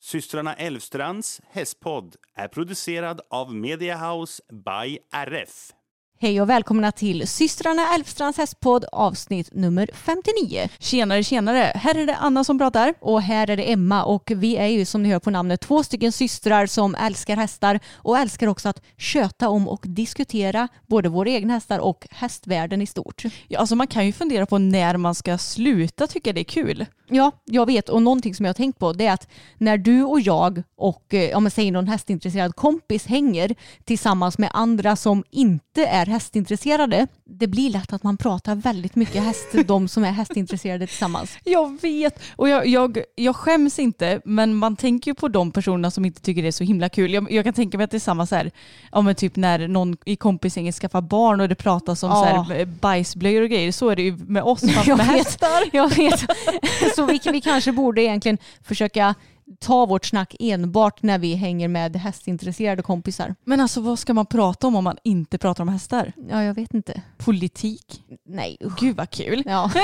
Systrarna Elvstrands hästpodd är producerad av Mediahouse by RF. Hej och välkomna till systrarna Elfstrands hästpodd avsnitt nummer 59. Tjenare, tjenare. Här är det Anna som pratar. Och här är det Emma och vi är ju som ni hör på namnet två stycken systrar som älskar hästar och älskar också att köta om och diskutera både våra egna hästar och hästvärlden i stort. Ja, alltså man kan ju fundera på när man ska sluta tycka det är kul. Ja, jag vet och någonting som jag har tänkt på det är att när du och jag och eh, om man säger någon hästintresserad kompis hänger tillsammans med andra som inte är hästintresserade, det blir lätt att man pratar väldigt mycket häst, de som är hästintresserade tillsammans. Jag vet och jag, jag, jag skäms inte men man tänker ju på de personerna som inte tycker det är så himla kul. Jag, jag kan tänka mig att det är samma så här, ja men typ när någon i kompisgänget skaffar barn och det pratas om Ja. så här, bajsblöjor och grejer. Så är det ju med oss fast Jag med vet. hästar. Jag vet. Så vi, vi kanske borde egentligen försöka ta vårt snack enbart när vi hänger med hästintresserade kompisar. Men alltså vad ska man prata om om man inte pratar om hästar? Ja, jag vet inte. Politik? Nej, usch. Gud vad kul. Ja.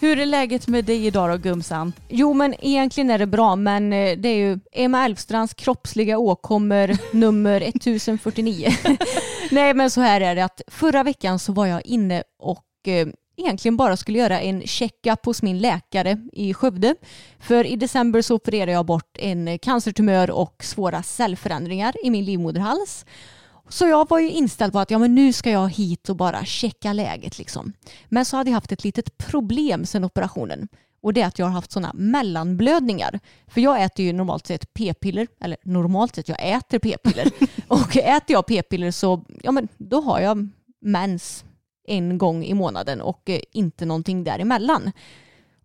Hur är läget med dig idag då Gumsan? Jo, men egentligen är det bra, men eh, det är ju Emma Elfstrands kroppsliga åkommor nummer 1049. Nej, men så här är det att förra veckan så var jag inne och eh, egentligen bara skulle göra en checkup hos min läkare i Skövde. För i december så opererade jag bort en cancertumör och svåra cellförändringar i min livmoderhals. Så jag var ju inställd på att ja, men nu ska jag hit och bara checka läget. Liksom. Men så hade jag haft ett litet problem sedan operationen. Och det är att jag har haft sådana mellanblödningar. För jag äter ju normalt sett p-piller, eller normalt sett, jag äter p-piller. och äter jag p-piller så, ja men då har jag mens en gång i månaden och eh, inte någonting däremellan.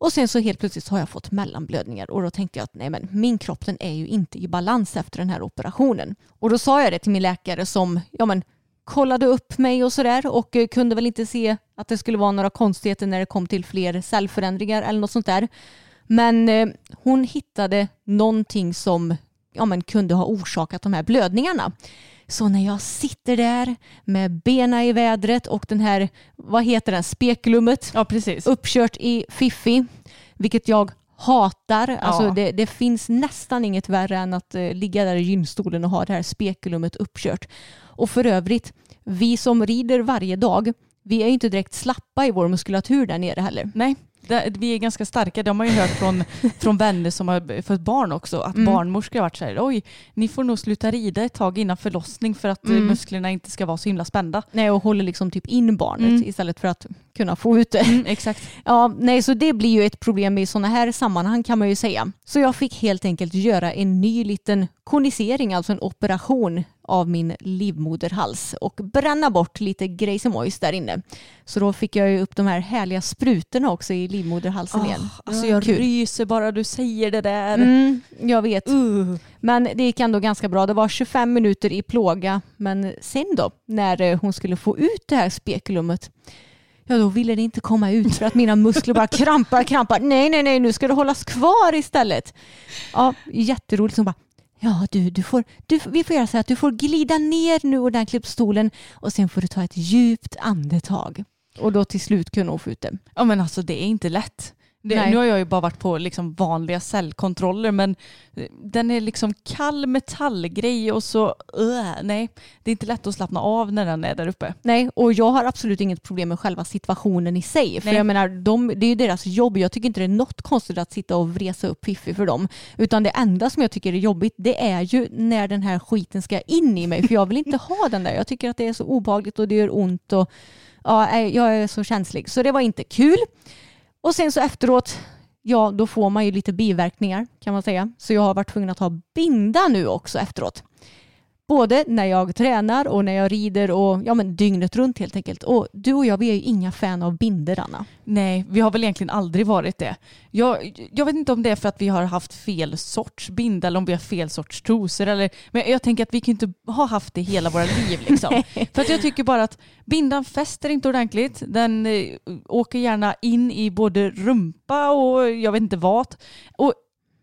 Och sen så helt plötsligt har jag fått mellanblödningar och då tänkte jag att nej men min kropp den är ju inte i balans efter den här operationen. Och då sa jag det till min läkare som ja men kollade upp mig och sådär och eh, kunde väl inte se att det skulle vara några konstigheter när det kom till fler cellförändringar eller något sånt där. Men eh, hon hittade någonting som ja, men kunde ha orsakat de här blödningarna. Så när jag sitter där med bena i vädret och den här, vad heter den, spekulumet Ja precis. uppkört i Fiffi, vilket jag hatar. Alltså Ja. det, det finns nästan inget värre än att eh, ligga där i gynstolen och ha det här spekulumet uppkört. Och för övrigt, vi som rider varje dag, vi är ju inte direkt slappa i vår muskulatur där nere heller. Nej, vi är ganska starka. Det har man ju hört från, från vänner som har fått barn också. Att Mm. barnmorskor har varit så här, oj, ni får nog sluta rida ett tag innan förlossning för att eh, Mm. musklerna inte ska vara så himla spända. Nej, och håller liksom typ in barnet Mm. istället för att kunna få ut det. Mm, exakt. Ja, nej, så det blir ju ett problem i sådana här sammanhang kan man ju säga. Så jag fick helt enkelt göra en ny liten konisering, alltså en operation av min livmoderhals och bränna bort lite grejs där inne. Så då fick jag ju upp de här härliga sprutorna också i livmoderhalsen igen. Alltså jag Kul. ryser bara du säger det där. Mm, jag vet. Uh. Men det gick ändå ganska bra. Det var 25 minuter i plåga. Men sen då, när eh, hon skulle få ut det här spekulumet, ja då ville det inte komma ut för att mina muskler bara krampar, krampar. Nej, nej, nej, nu ska det hållas kvar istället. Ja, jätteroligt. Hon bara, ja du, du får, du, vi får göra så att du får glida ner nu ordentligt på stolen och sen får du ta ett djupt andetag. Och då till slut kunde hon få ut det. Ja men alltså det är inte lätt. Det, nu har jag ju bara varit på liksom vanliga cellkontroller men eh, den är liksom kall metallgrej och så, uh, nej, det är inte lätt att slappna av när den är där uppe. Nej, och jag har absolut inget problem med själva situationen i sig. För Nej. jag menar, de, det är ju deras jobb. Jag tycker inte det är något konstigt att sitta och vresa upp Piffi för dem. Utan det enda som jag tycker är jobbigt, det är ju när den här skiten ska in i mig. För jag vill inte ha den där. Jag tycker att det är så obehagligt och det gör ont. Och, ja, jag är så känslig. Så det var inte kul. Och sen så efteråt, ja då får man ju lite biverkningar kan man säga. Så jag har varit tvungen att ha binda nu också efteråt. Både när jag tränar och när jag rider och ja, men dygnet runt helt enkelt. Och du och jag vi är ju inga fan av binder Anna. Nej, vi har väl egentligen aldrig varit det. Jag, jag vet inte om det är för att vi har haft fel sorts binda eller om vi har fel sorts trosor. Eller, men jag tänker att vi kan inte ha haft det hela våra liv. Liksom. för att jag tycker bara att bindan fäster inte ordentligt. Den eh, åker gärna in i både rumpa och jag vet inte vad. Och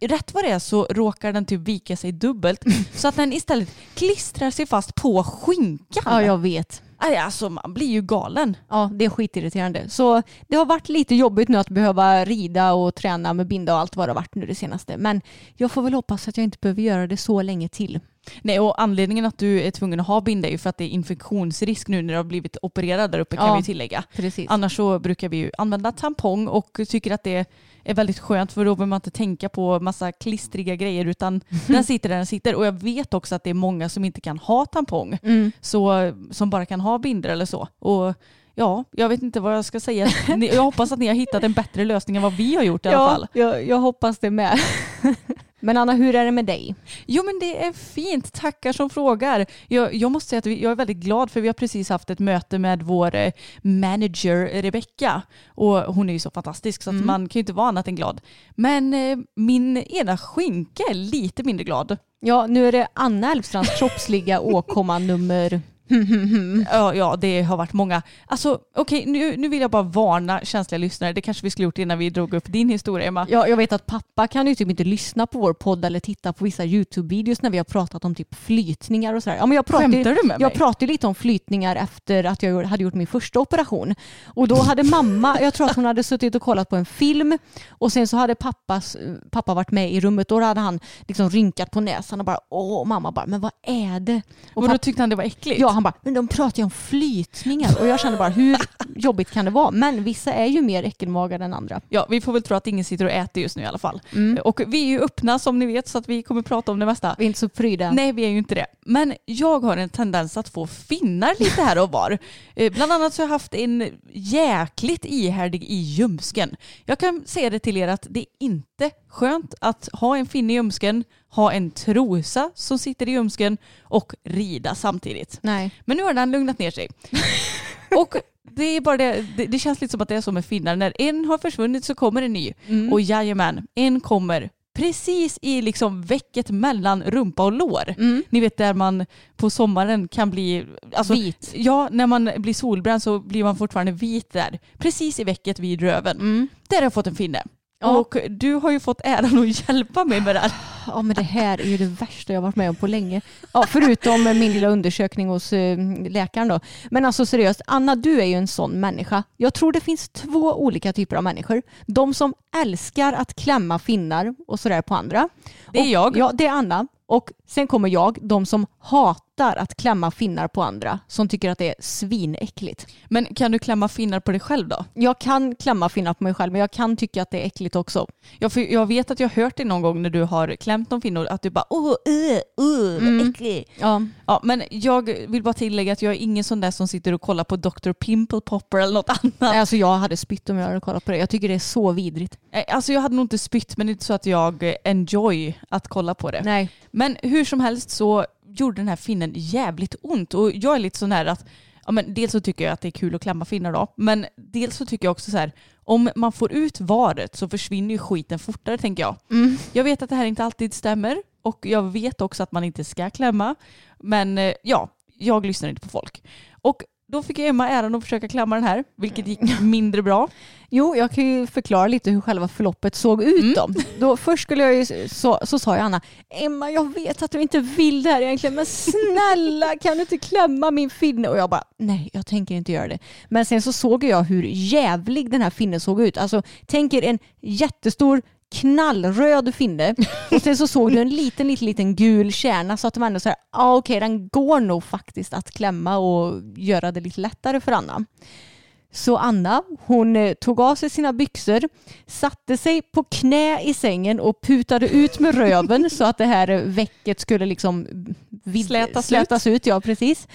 rätt vad det är så råkar den typ vika sig dubbelt så att den istället klistrar sig fast på skinkan. Ja, jag vet. Aj, Alltså man blir ju galen. Ja, det är skitirriterande. Så det har varit lite jobbigt nu att behöva rida och träna med binda och allt vad det har varit nu det senaste. Men jag får väl hoppas att jag inte behöver göra det så länge till. Nej, och anledningen att du är tvungen att ha binda är ju för att det är infektionsrisk nu när du har blivit opererad där uppe kan Ja. vi tillägga. Precis. Annars så brukar vi ju använda tampong och tycker att det är väldigt skönt för då behöver man inte tänka på massa klistriga grejer utan den sitter där den sitter. Och jag vet också att det är många som inte kan ha tampong Mm. så, som bara kan ha binder eller så. Och ja, jag vet inte vad jag ska säga. Jag hoppas att ni har hittat en bättre lösning än vad vi har gjort i alla Ja, fall. jag, jag hoppas det med. Men Anna, hur är det med dig? Jo men det är fint, tackar som frågar. Jag, jag måste säga att jag är väldigt glad för vi har precis haft ett möte med vår eh, manager Rebecka. Och hon är ju så fantastisk så att man kan ju inte vara annat än glad. Men eh, min ena skinka är lite mindre glad. Ja, nu är det Anna Elfstrands kroppsliga åkomma nummer... Ja, ja, det har varit många. Alltså okej, nu, nu vill jag bara varna känsliga lyssnare. Det kanske vi skulle gjort innan vi drog upp din historia Emma. Ja, jag vet att pappa kan ju typ inte lyssna på vår podd eller titta på vissa YouTube-videos när vi har pratat om typ flytningar och sådär. Ja, men jag pratade, Skämtar du med Jag mig? pratade ju lite om flytningar efter att jag hade gjort min första operation. Och då hade mamma, jag tror att hon hade suttit och kollat på en film och sen så hade pappas, pappa varit med i rummet och då hade han liksom rynkat på näsan och bara åh, mamma bara men vad är det? Och Och då tyckte han det var äckligt? ja, han bara men de pratar ju om flytningar och jag kände bara hur jobbigt kan det vara? Men vissa är ju mer äckelmagade än andra. Ja, vi får väl tro att ingen sitter och äter just nu i alla fall. Mm. Och vi är ju öppna som ni vet så att vi kommer prata om det mesta. Vi är inte så pryda. Nej, vi är ju inte det. Men jag har en tendens att få finnar lite här och var. Eh, Bland annat så har jag haft en jäkligt ihärdig i ljumsken. Jag kan säga det till er att det är inte skönt att ha en finne i ljumsken, ha en trosa som sitter i ljumsken och rida samtidigt. Nej. Men nu har den lugnat ner sig. Och det är bara det, det, det känns lite som att det är som med finnar. När en har försvunnit så kommer en ny. Mm. Och jajamän, en kommer precis i liksom väcket mellan rumpa och lår. Mm. Ni vet där man på sommaren kan bli... Alltså, Vit. Ja, när man blir solbränd så blir man fortfarande vit där. Precis i väcket vid röven. Mm. Där har jag fått en finne. Ja. Och du har ju fått äran att hjälpa mig med det här. Ja men det här är ju det värsta jag varit med om på länge. Ja, förutom min lilla undersökning hos eh, läkaren då. Men alltså seriöst, Anna du är ju en sån människa. Jag tror det finns två olika typer av människor. De som älskar att klämma finnar och sådär på andra. Det är och, jag. Ja det är Anna. Och sen kommer jag, de som hatar att klämma finnar på andra. Som tycker att det är svinäckligt. Men kan du klämma finnar på dig själv då? Jag kan klämma finnar på mig själv men jag kan tycka att det är äckligt också. Ja, för jag vet att jag har hört det någon gång när du har klämt någon finnor att du bara åh, uh, uh, Mm. äcklig. Ja. Ja, men jag vill bara tillägga att jag är ingen sån där som sitter och kollar på Dr. Pimple Popper eller något annat. Alltså jag hade spytt om jag hade kollat på det. Jag tycker det är så vidrigt. Nej, Alltså jag hade nog inte spytt men det är inte så att jag enjoy att kolla på det. Nej. Men hur som helst så gjorde den här finnen jävligt ont. Och jag är lite sån här att Ja, men dels så tycker jag att det är kul att klämma finnar då, men dels så tycker jag också så här, om man får ut varet så försvinner ju skiten fortare tänker jag. Mm. Jag vet att det här inte alltid stämmer och jag vet också att man inte ska klämma, men eh, ja, jag lyssnar inte på folk. Och då fick Emma äran att försöka klämma den här, vilket gick mindre bra. Jo, jag kan ju förklara lite hur själva förloppet såg ut Mm. då. då först skulle jag ju, så, så sa jag Anna, Emma jag vet att du inte vill det här egentligen men snälla kan du inte klämma min finne? Och jag bara, nej jag tänker inte göra det. Men sen så såg jag hur jävlig den här finnen såg ut. Alltså tänk er en jättestor knallröd finne och sen så såg du en liten, liten, liten gul kärna så att de ändå så här, ah, okej den går nog faktiskt att klämma och göra det lite lättare för Anna. Så Anna, hon eh, tog av sig sina byxor, satte sig på knä i sängen och putade ut med röven så att det här eh, väcket skulle liksom vid- Slätas slätas ut. Ja, precis.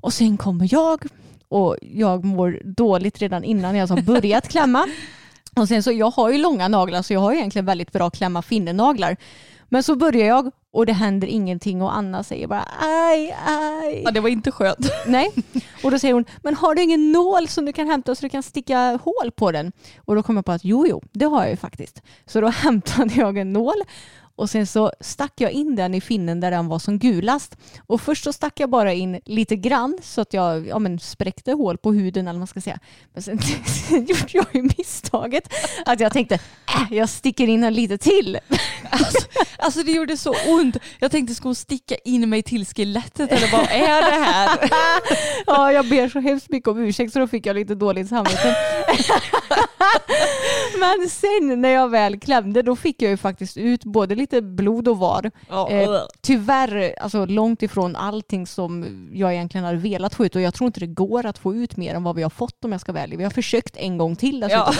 Och sen kommer jag och jag mår dåligt redan innan jag har börjat klämma. Och sen så, jag har ju långa naglar så jag har egentligen väldigt bra klämma finnenaglar. Men så börjar jag och det händer ingenting och Anna säger bara aj, aj. Ja, det var inte skönt. Nej. Och då säger hon, men har du ingen nål som du kan hämta så du kan sticka hål på den? Och då kom jag på att jo, jo, det har jag ju faktiskt. Så då hämtade jag en nål och sen så stack jag in den i finnen där den var som gulast. Och först så stack jag bara in lite grann så att jag ja, men spräckte hål på huden eller vad man ska säga. Men sen, sen gjorde jag ju misstaget att jag tänkte, äh, jag sticker in en lite till. Alltså, alltså det gjorde så ont. Jag tänkte, ska hon sticka in mig till skelettet eller vad är det här? Ja, jag ber så hemskt mycket om ursäkt så då fick jag lite dåligt samvete. Men sen när jag väl klämde då fick jag ju faktiskt ut både lite blod och var. Ja, Eh, tyvärr alltså långt ifrån allting som jag egentligen hade velat få ut och jag tror inte det går att få ut mer än vad vi har fått om jag ska ärlig. Vi har försökt en gång till Ja.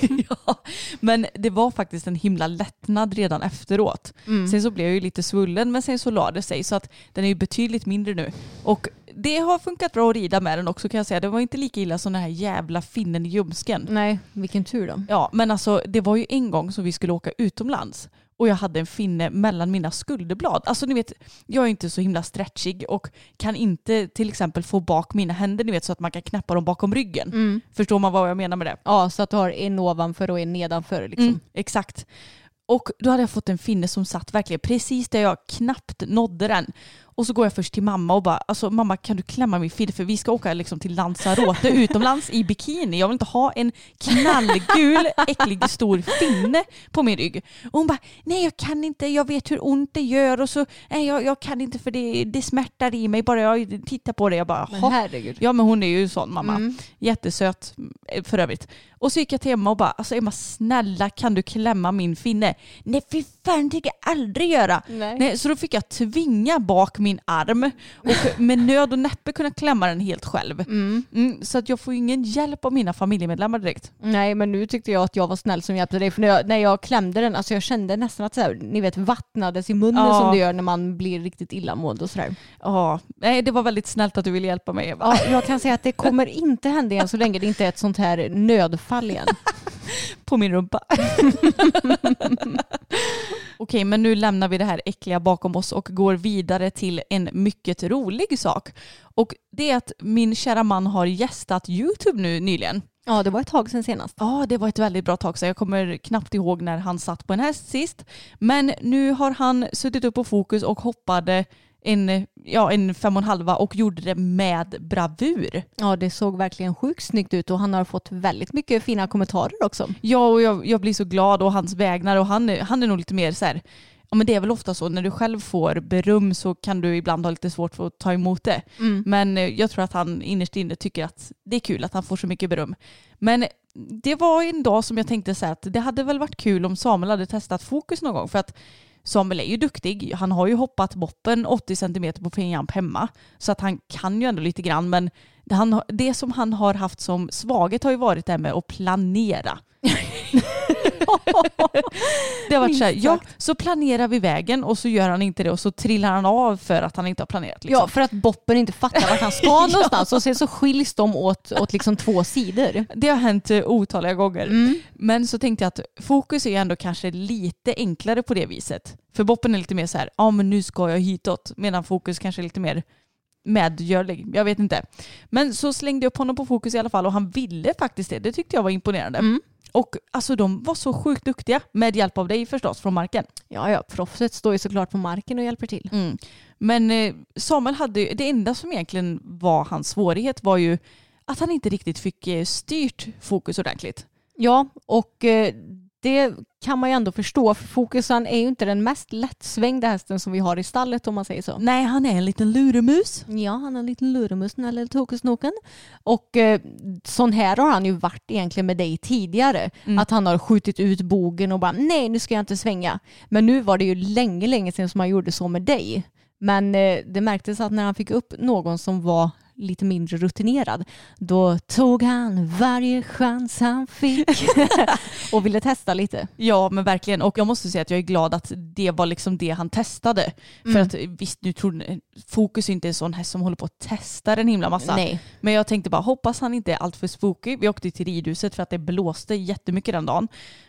dessutom. ja, men det var faktiskt en himla lättnad redan efteråt. Mm. Sen så blev jag ju lite svullen men sen så la det sig så att den är ju betydligt mindre nu. Och det har funkat bra att rida med den också kan jag säga. Det var inte lika illa som den här jävla finnen i ljumsken. Nej, vilken tur då. Ja, men alltså det var ju en gång som vi skulle åka utomlands och jag hade en finne mellan mina skulderblad. Alltså ni vet, jag är inte så himla stretchig och kan inte till exempel få bak mina händer ni vet så att man kan knäppa dem bakom ryggen. Mm. Förstår man vad jag menar med det? Ja, så att du har en ovanför och en nedanför liksom. Mm, exakt. Och då hade jag fått en finne som satt verkligen precis där jag knappt nådde den. Och så går jag först till mamma och bara, alltså mamma kan du klämma min finne för vi ska åka liksom till Lanzarote utomlands i bikini. Jag vill inte ha en knallgul, äcklig, stor finne på min rygg. Och hon bara, nej jag kan inte, jag vet hur ont det gör och så, nej jag, jag kan inte för det, det smärtar i mig bara jag tittar på det. Jag bara, Men herregud. Ja men hon är ju sån mamma. Mm. Jättesöt för övrigt. Och så gick jag till Emma och bara, alltså Emma snälla kan du klämma min finne? Nej fy fan det tänker jag aldrig göra. Nej. Nej, så då fick jag tvinga bak min arm och med nöd och näppe kunna klämma den helt själv. Mm. Mm, så att jag får ingen hjälp av mina familjemedlemmar direkt. Nej men nu tyckte jag att jag var snäll som hjälpte dig för när jag, när jag klämde den, alltså jag kände nästan att så här, ni vet vattnades i munnen Ja. som det gör när man blir riktigt illamående och sådär. Ja, nej det var väldigt snällt att du ville hjälpa mig Eva. Ja, jag kan säga att det kommer inte hända igen så länge det inte är ett sånt här nödfall igen. På min rumpa. Okej, men nu lämnar vi det här äckliga bakom oss och går vidare till en mycket rolig sak. Och det är att min kära man har gästat YouTube nu nyligen. Ja det var ett tag sedan senast. Ja, det var ett väldigt bra tag sedan. Jag kommer knappt ihåg när han satt på en häst sist. Men nu har han suttit upp på fokus och hoppade en, ja, en fem och en halva och gjorde det med bravur. Ja det såg verkligen sjukt snyggt ut och han har fått väldigt mycket fina kommentarer också. Ja, och jag, jag blir så glad och hans vägnar och han, han är nog lite mer så här, ja men det är väl ofta så när du själv får beröm så kan du ibland ha lite svårt för att ta emot det. Men eh, jag tror att han innerst inne tycker att det är kul att han får så mycket beröm. Men det var en dag som jag tänkte så att det hade väl varit kul om Samuel hade testat fokus någon gång. För att Samuel är ju duktig. Han har ju hoppat boppen 80 cm på fingerjump hemma. Så att han kan ju ändå lite grann. Men det, han, det som han har haft som svaghet har ju varit det här med att planera. det har varit så här, ja, så planerar vi vägen och så gör han inte det och så trillar han av för att han inte har planerat. Liksom. Ja, för att Boppen inte fattar vart han ska någonstans och sen så skiljs de åt, åt liksom två sidor. Det har hänt eh, otaliga gånger. Mm. Men så tänkte jag att fokus är ändå kanske lite enklare på det viset. För Boppen är lite mer så här, ja men nu ska jag hitåt. Medan fokus kanske är lite mer medgörlig. Jag vet inte. Men så slängde jag upp honom på fokus i alla fall och han ville faktiskt det. Det tyckte jag var imponerande. Mm. Och alltså de var så sjukt duktiga med hjälp av dig förstås från marken. Ja, ja, proffset står ju såklart på marken och hjälper till. Mm. Men eh, Samuel hade ju, det enda som egentligen var hans svårighet var ju att han inte riktigt fick eh, styrt fokus ordentligt. Ja, och eh, det kan man ju ändå förstå för fokusen är ju inte den mest lättsvängda hästen som vi har i stallet om man säger så. Nej, han är en liten luremus. Ja, han är en liten luremus den här lilla tokesnoken. Och eh, sån här har han ju varit egentligen med dig tidigare. Mm. Att han har skjutit ut bogen och bara nej nu ska jag inte svänga. Men nu var det ju länge, länge sedan som han gjorde så med dig. Men eh, det märktes att när han fick upp någon som var lite mindre rutinerad, då tog han varje chans han fick och ville testa lite. Ja men verkligen och jag måste säga att jag är glad att det var liksom det han testade. För Mm. att visst nu tror Fokus är inte en sån häst som håller på att testa en himla massa. Nej. Men jag tänkte bara hoppas han inte är alltför spooky. Vi åkte till ridhuset för att det blåste jättemycket den dagen.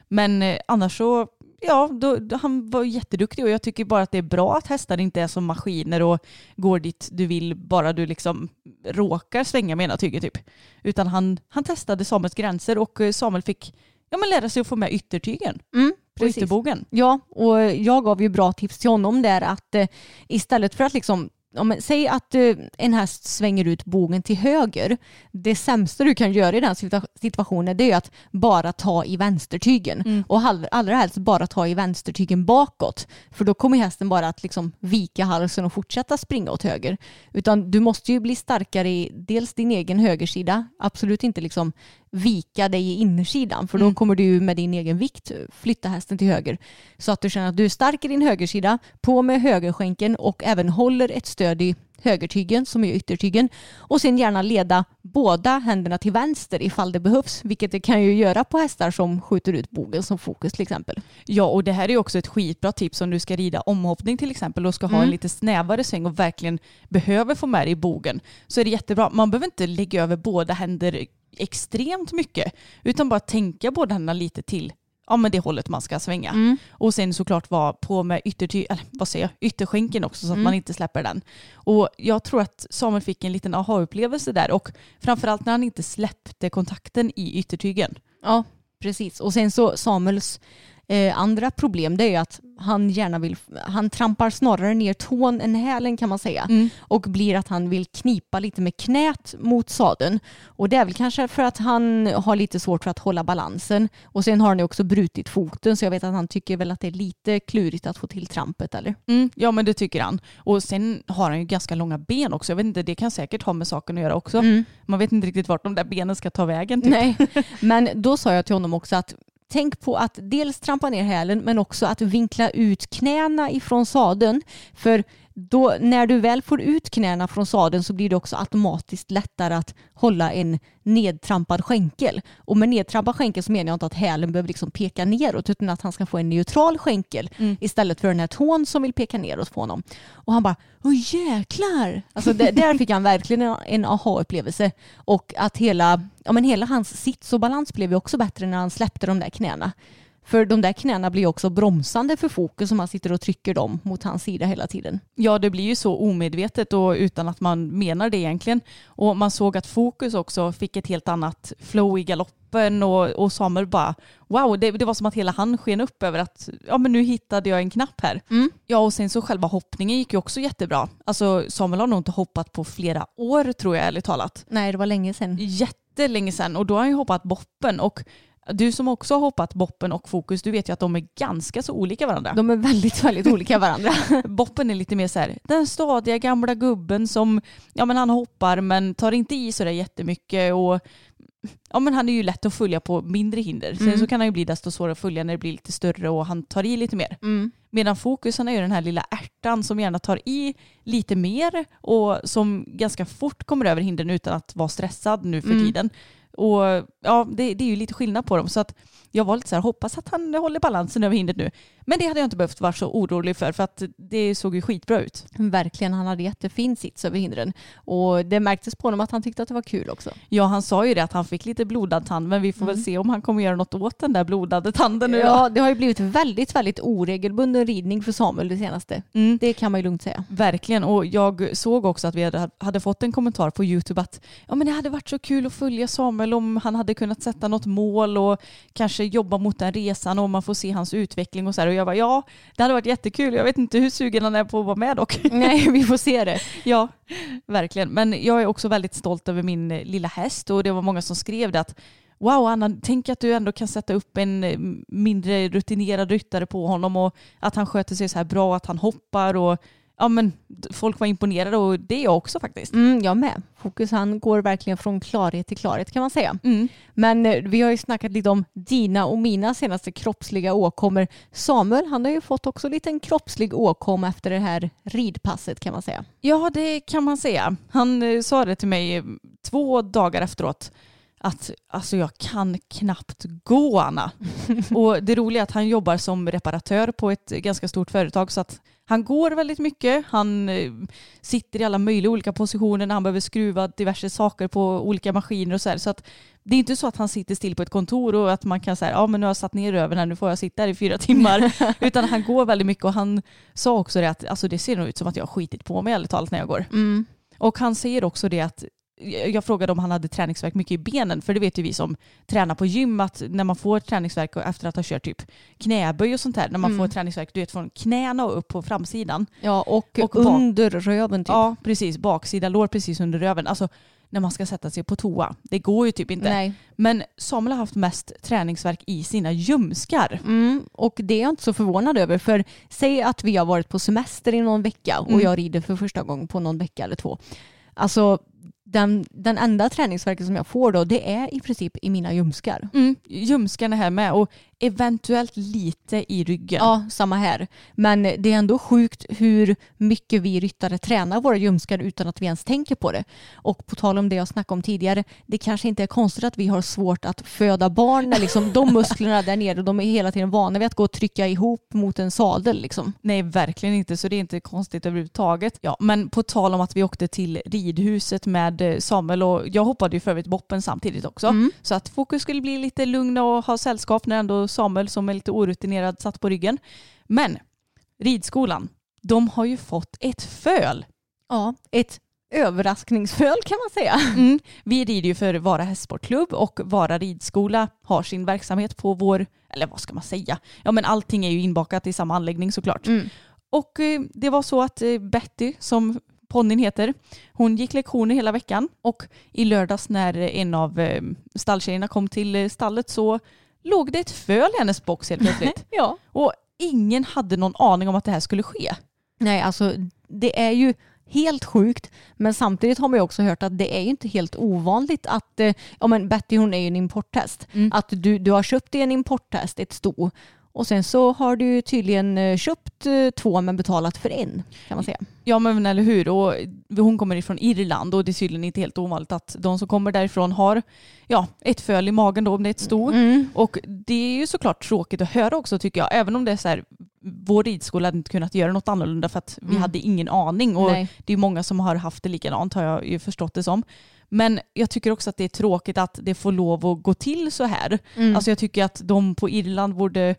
Men eh, annars så, ja, då, han var jätteduktig och jag tycker bara att det är bra att hästar inte är som maskiner och går dit du vill bara du liksom råkar svänga med ena tyget typ. Utan han, han testade Samuels gränser och eh, Samuel fick ja, men lära sig att få med yttertygen Mm, precis. ytterbogen. Ja, och jag gav ju bra tips till honom där att eh, istället för att liksom Men säg att eh, en häst svänger ut bogen till höger. Det sämsta du kan göra i den situa- situationen det är att bara ta i vänstertygen. Mm. Och allra helst bara ta i vänstertygen bakåt. För då kommer hästen bara att liksom vika halsen och fortsätta springa åt höger. Utan du måste ju bli starkare i dels din egen högersida. Absolut inte liksom vika dig i innersidan. För då Mm. kommer du med din egen vikt flytta hästen till höger. Så att du känner att du är stark i din högersida, på med högerskänken och även håller ett stöd i högertygen som är yttertygen. Och sen gärna leda båda händerna till vänster ifall det behövs. Vilket det kan ju göra på hästar som skjuter ut bogen som fokus till exempel. Ja, och det här är också ett skitbra tips om du ska rida omhoppning till exempel och ska ha Mm. en lite snävare sväng och verkligen behöver få med dig i bogen. Så är det jättebra. Man behöver inte lägga över båda händer extremt mycket utan bara tänka båda händerna lite till ja, men det hållet man ska svänga. Mm. Och sen såklart vara på med ytterty, eller vad säger jag, ytterskänken också så att Mm. man inte släpper den. Och jag tror att Samuel fick en liten aha-upplevelse där och framförallt när han inte släppte kontakten i yttertygen. Ja, precis. Och sen så Samuels eh, andra problem det är ju att han gärna vill, han trampar snarare ner tån än hälen kan man säga. Mm. och blir att han vill knipa lite med knät mot sadeln. Och det är väl kanske för att han har lite svårt för att hålla balansen. Och sen har han ju också brutit foten så jag vet att han tycker väl att det är lite klurigt att få till trampet eller? Mm, ja men det tycker han. Och sen har han ju ganska långa ben också. Jag vet inte, det kan säkert ha med saken att göra också. Mm. Man vet inte riktigt vart de där benen ska ta vägen. Typ. Nej, men då sa jag till honom också att tänk på att dels trampa ner hälen men också att vinkla ut knäna ifrån sadeln. För då, när du väl får ut knäna från sadeln så blir det också automatiskt lättare att hålla en nedtrampad skänkel. Och med nedtrampad skänkel så menar jag inte att hälen behöver liksom peka neråt utan att han ska få en neutral skänkel Mm. istället för den här tån som vill peka neråt på honom. Och han bara, åh jäklar! Alltså det, där fick han verkligen en, en aha-upplevelse. Och att hela, ja, men hela hans sits och balans blev ju också bättre när han släppte de där knäna. För de där knäna blir också bromsande för fokus om man sitter och trycker dem mot hans sida hela tiden. Ja det blir ju så omedvetet och utan att man menar det egentligen. Och man såg att Fokus också fick ett helt annat flow i galoppen och, och Samuel bara wow, det, det var som att hela han sken upp över att ja men nu hittade jag en knapp här. Mm. Ja och sen så själva hoppningen gick ju också jättebra. Alltså Samuel har nog inte hoppat på flera år tror jag ärligt talat. Nej, det var länge sedan. jättelänge sedan och då har han ju hoppat boppen och du som också har hoppat boppen och fokus, du vet ju att de är ganska så olika varandra. De är väldigt, väldigt olika varandra. Boppen är lite mer så här, den stadiga gamla gubben som, ja men han hoppar men tar inte i sådär jättemycket och ja, men han är ju lätt att följa på mindre hinder. Sen Mm. så kan han ju bli desto svårare att följa när det blir lite större och han tar i lite mer. Mm. Medan fokusen är ju den här lilla ärtan som gärna tar i lite mer och som ganska fort kommer över hindren utan att vara stressad nu för Mm. tiden. Och ja, det, det är ju lite skillnad på dem. Så att jag var lite så här, hoppas att han håller balansen över hindret nu. Men det hade jag inte behövt vara så orolig för för att det såg ju skitbra ut. Verkligen, han hade jättefin sits över hindren. Och det märktes på honom att han tyckte att det var kul också. Ja, han sa ju det att han fick lite blodad tand men vi får väl se om han kommer göra något åt den där blodade tanden nu. Ja, det har ju blivit väldigt, väldigt oregelbunden ridning för Samuel det senaste. Mm. Det kan man ju lugnt säga. Verkligen och jag såg också att vi hade, hade fått en kommentar på Youtube att ja, men det hade varit så kul att följa Samuel om han hade kunnat sätta något mål och kanske jobba mot den resan och man får se hans utveckling och så här. Och jag var ja, det hade varit jättekul. Jag vet inte hur sugen han är på att vara med dock. Nej, vi får se det. ja, verkligen. Men jag är också väldigt stolt över min eh, lilla häst och det var många som skrev det att Wow Anna, tänk att du ändå kan sätta upp en eh, mindre rutinerad ryttare på honom och att han sköter sig så här bra, att han hoppar och ja men folk var imponerade och det är jag också faktiskt. Mm, jag med. Fokus han går verkligen från klarhet till klarhet kan man säga. Mm. Men eh, vi har ju snackat lite om dina och mina senaste kroppsliga åkommor. Samuel han har ju fått också en kroppslig åkomma efter det här ridpasset kan man säga. Ja, det kan man säga. Han eh, sa det till mig eh, två dagar efteråt att alltså jag kan knappt gå Anna. och det roliga är att han jobbar som reparatör på ett ganska stort företag så att han går väldigt mycket. Han eh, sitter i alla möjliga olika positioner när han behöver skruva diverse saker på olika maskiner och så här. Så att det är inte så att han sitter still på ett kontor och att man kan säga ja men nu har jag satt ner röven här, nu får jag sitta här i fyra timmar. Utan han går väldigt mycket och han sa också det att alltså det ser nog ut som att jag har skitit på mig ärligt talat när jag går. Och han säger också det att jag frågade om han hade träningsverk mycket i benen, för det vet ju vi som tränar på gym att när man får träningsverk efter att ha kört typ knäböj och sånt här, när man Mm. får träningsverk du vet från knäna och upp på framsidan. Ja, och, Och bak- under röven typ. Ja, precis. Baksida lår precis under röven. Alltså när man ska sätta sig på toa. Det går ju typ inte. Nej. Men Samuel har haft mest träningsverk i sina ljumskar. Mm, och det är jag inte så förvånad över. För säg att vi har varit på semester i någon vecka och Mm. jag rider för första gången på någon vecka eller två. Alltså den, den enda träningsverken som jag får då det är i princip i mina ljumskar. Mm, ljumskarna här med och eventuellt lite i ryggen. Ja, samma här. Men det är ändå sjukt hur mycket vi ryttare tränar våra ljumskar utan att vi ens tänker på det. Och på tal om det jag snackade om tidigare, det kanske inte är konstigt att vi har svårt att föda barn när liksom de musklerna där nere, de är hela tiden vana vid att gå och trycka ihop mot en sadel. Liksom. Nej, verkligen inte. Så det är inte konstigt överhuvudtaget. Ja, men på tal om att vi åkte till ridhuset med eh, Samuel och jag hoppade ju för övrigt boppen samtidigt också. Mm. Så att fokus skulle bli lite lugn och ha sällskap när ändå Samuel som är lite orutinerad satt på ryggen. Men ridskolan, de har ju fått ett föl. Ja, ett överraskningsföl kan man säga. Mm. Vi rider ju för Vara hästsportklubb och Vara ridskola har sin verksamhet på vår, eller vad ska man säga? Ja men allting är ju inbakat i samma anläggning såklart. Mm. Och eh, det var så att eh, Betty, som ponnyn heter, hon gick lektioner hela veckan och i lördags när en av eh, stalltjejerna kom till stallet så låg det ett föl i hennes box helt plötsligt. Ja. och ingen hade någon aning om att det här skulle ske. Nej, alltså det är ju helt sjukt. Men samtidigt har man ju också hört att det är ju inte helt ovanligt att, eh, ja men Betty hon är ju en importhäst, Mm. att du, du har köpt dig en importhäst, ett sto, och sen så har du tydligen eh, köpt eh, två men betalat för en kan man säga. Ja men eller hur. Och hon kommer ifrån Irland och det är tydligen inte helt ovanligt att de som kommer därifrån har ja, ett föl i magen då om det är ett sto. Mm. Och det är ju såklart tråkigt att höra också tycker jag. Även om det är så här, vår ridskola hade inte kunnat göra något annorlunda för att vi Mm. hade ingen aning. Och Nej. det är många som har haft det likadant har jag ju förstått det som. Men jag tycker också att det är tråkigt att det får lov att gå till så här. Mm. Alltså jag tycker att de på Irland borde,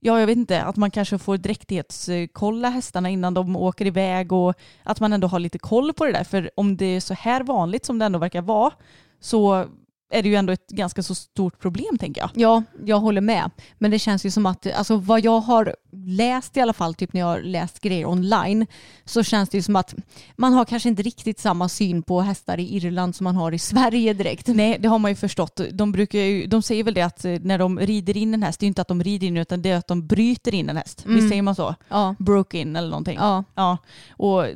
ja jag vet inte, att man kanske får dräktighetskolla hästarna innan de åker iväg och att man ändå har lite koll på det där. För om det är så här vanligt som det ändå verkar vara så är det ju ändå ett ganska så stort problem tänker jag. Ja, jag håller med. Men det känns ju som att, alltså vad jag har läst i alla fall, typ när jag har läst grejer online, så känns det ju som att man har kanske inte riktigt samma syn på hästar i Irland som man har i Sverige direkt. Nej, det har man ju förstått. De, brukar ju, de säger väl det att eh, när de rider in en häst, det är ju inte att de rider in utan det är att de bryter in en häst. Mm. Visst säger man så? Ja. Broke in eller någonting. Ja. Ja, och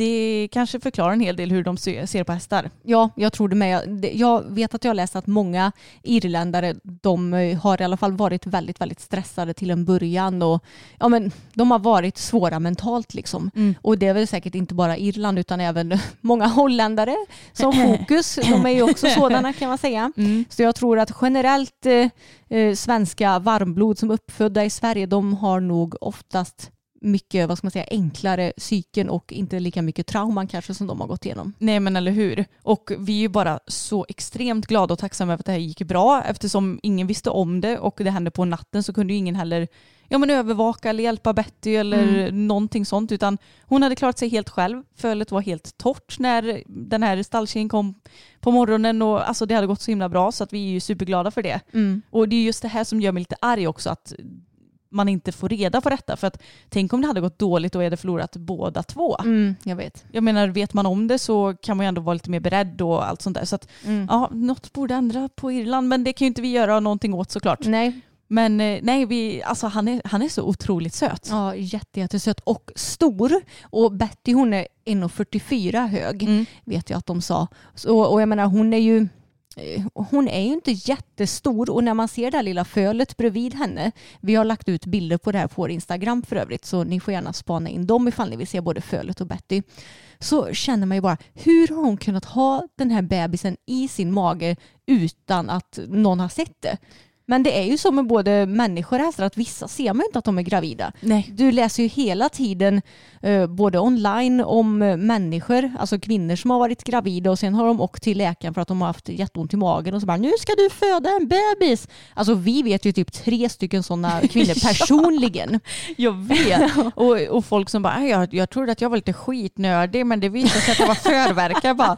det kanske förklarar en hel del hur de se- ser på hästar. Ja, jag tror det med. Jag- vet att jag har läst att många irländare de eh, har i alla fall varit väldigt, väldigt stressade till en början och ja, men, de har varit svåra mentalt liksom. Mm. Och det är väl säkert inte bara Irland utan även många holländare som fokus. De är ju också sådana kan man säga. Mm. Så jag tror att generellt eh, eh, svenska varmblod som uppfödda i Sverige de har nog oftast mycket vad ska man säga, enklare psyken och inte lika mycket trauman kanske som de har gått igenom. Nej men eller hur. Och vi är ju bara så extremt glada och tacksamma över att det här gick bra eftersom ingen visste om det och det hände på natten så kunde ju ingen heller ja, men övervaka eller hjälpa Betty eller någonting sånt utan hon hade klarat sig helt själv. Fölet var helt torrt när den här stalltjejen kom på morgonen och alltså det hade gått så himla bra så att vi är ju superglada för det. Och det är just det här som gör mig lite arg också att man inte får reda på detta för att tänk om det hade gått dåligt och jag hade förlorat båda två. Mm, jag vet. Jag menar, vet man om det så kan man ju ändå vara lite mer beredd och allt sånt där. Så att, ja, något borde ändra på Irland, men det kan ju inte vi göra någonting åt såklart. Nej, Men eh, nej, vi, alltså, han, är, han är så otroligt söt. Ja, jätte, jättesöt och stor. Och Betty hon är 1,44 hög Mm. vet jag att de sa. Så, och jag menar hon är ju Eh, hon är ju inte jättestor och när man ser det här lilla fölet bredvid henne, vi har lagt ut bilder på det här på vår Instagram för övrigt så ni får gärna spana in dem ifall ni vill se både fölet och Betty. Så känner man ju bara, hur har hon kunnat ha den här bebisen i sin mage utan att någon har sett det? Men det är ju så med både människor och hästar att vissa ser man ju inte att de är gravida. Nej. Du läser ju hela tiden eh, både online om eh, människor, alltså kvinnor som har varit gravida och sen har de åkt till läkaren för att de har haft jätteont i magen och så bara nu ska du föda en bebis. Alltså vi vet ju typ tre stycken sådana kvinnor personligen. Jag vet. och, och folk som bara, "Aj, jag, jag trodde att jag var lite skitnördig men det visade sig att jag var förverkare. bara,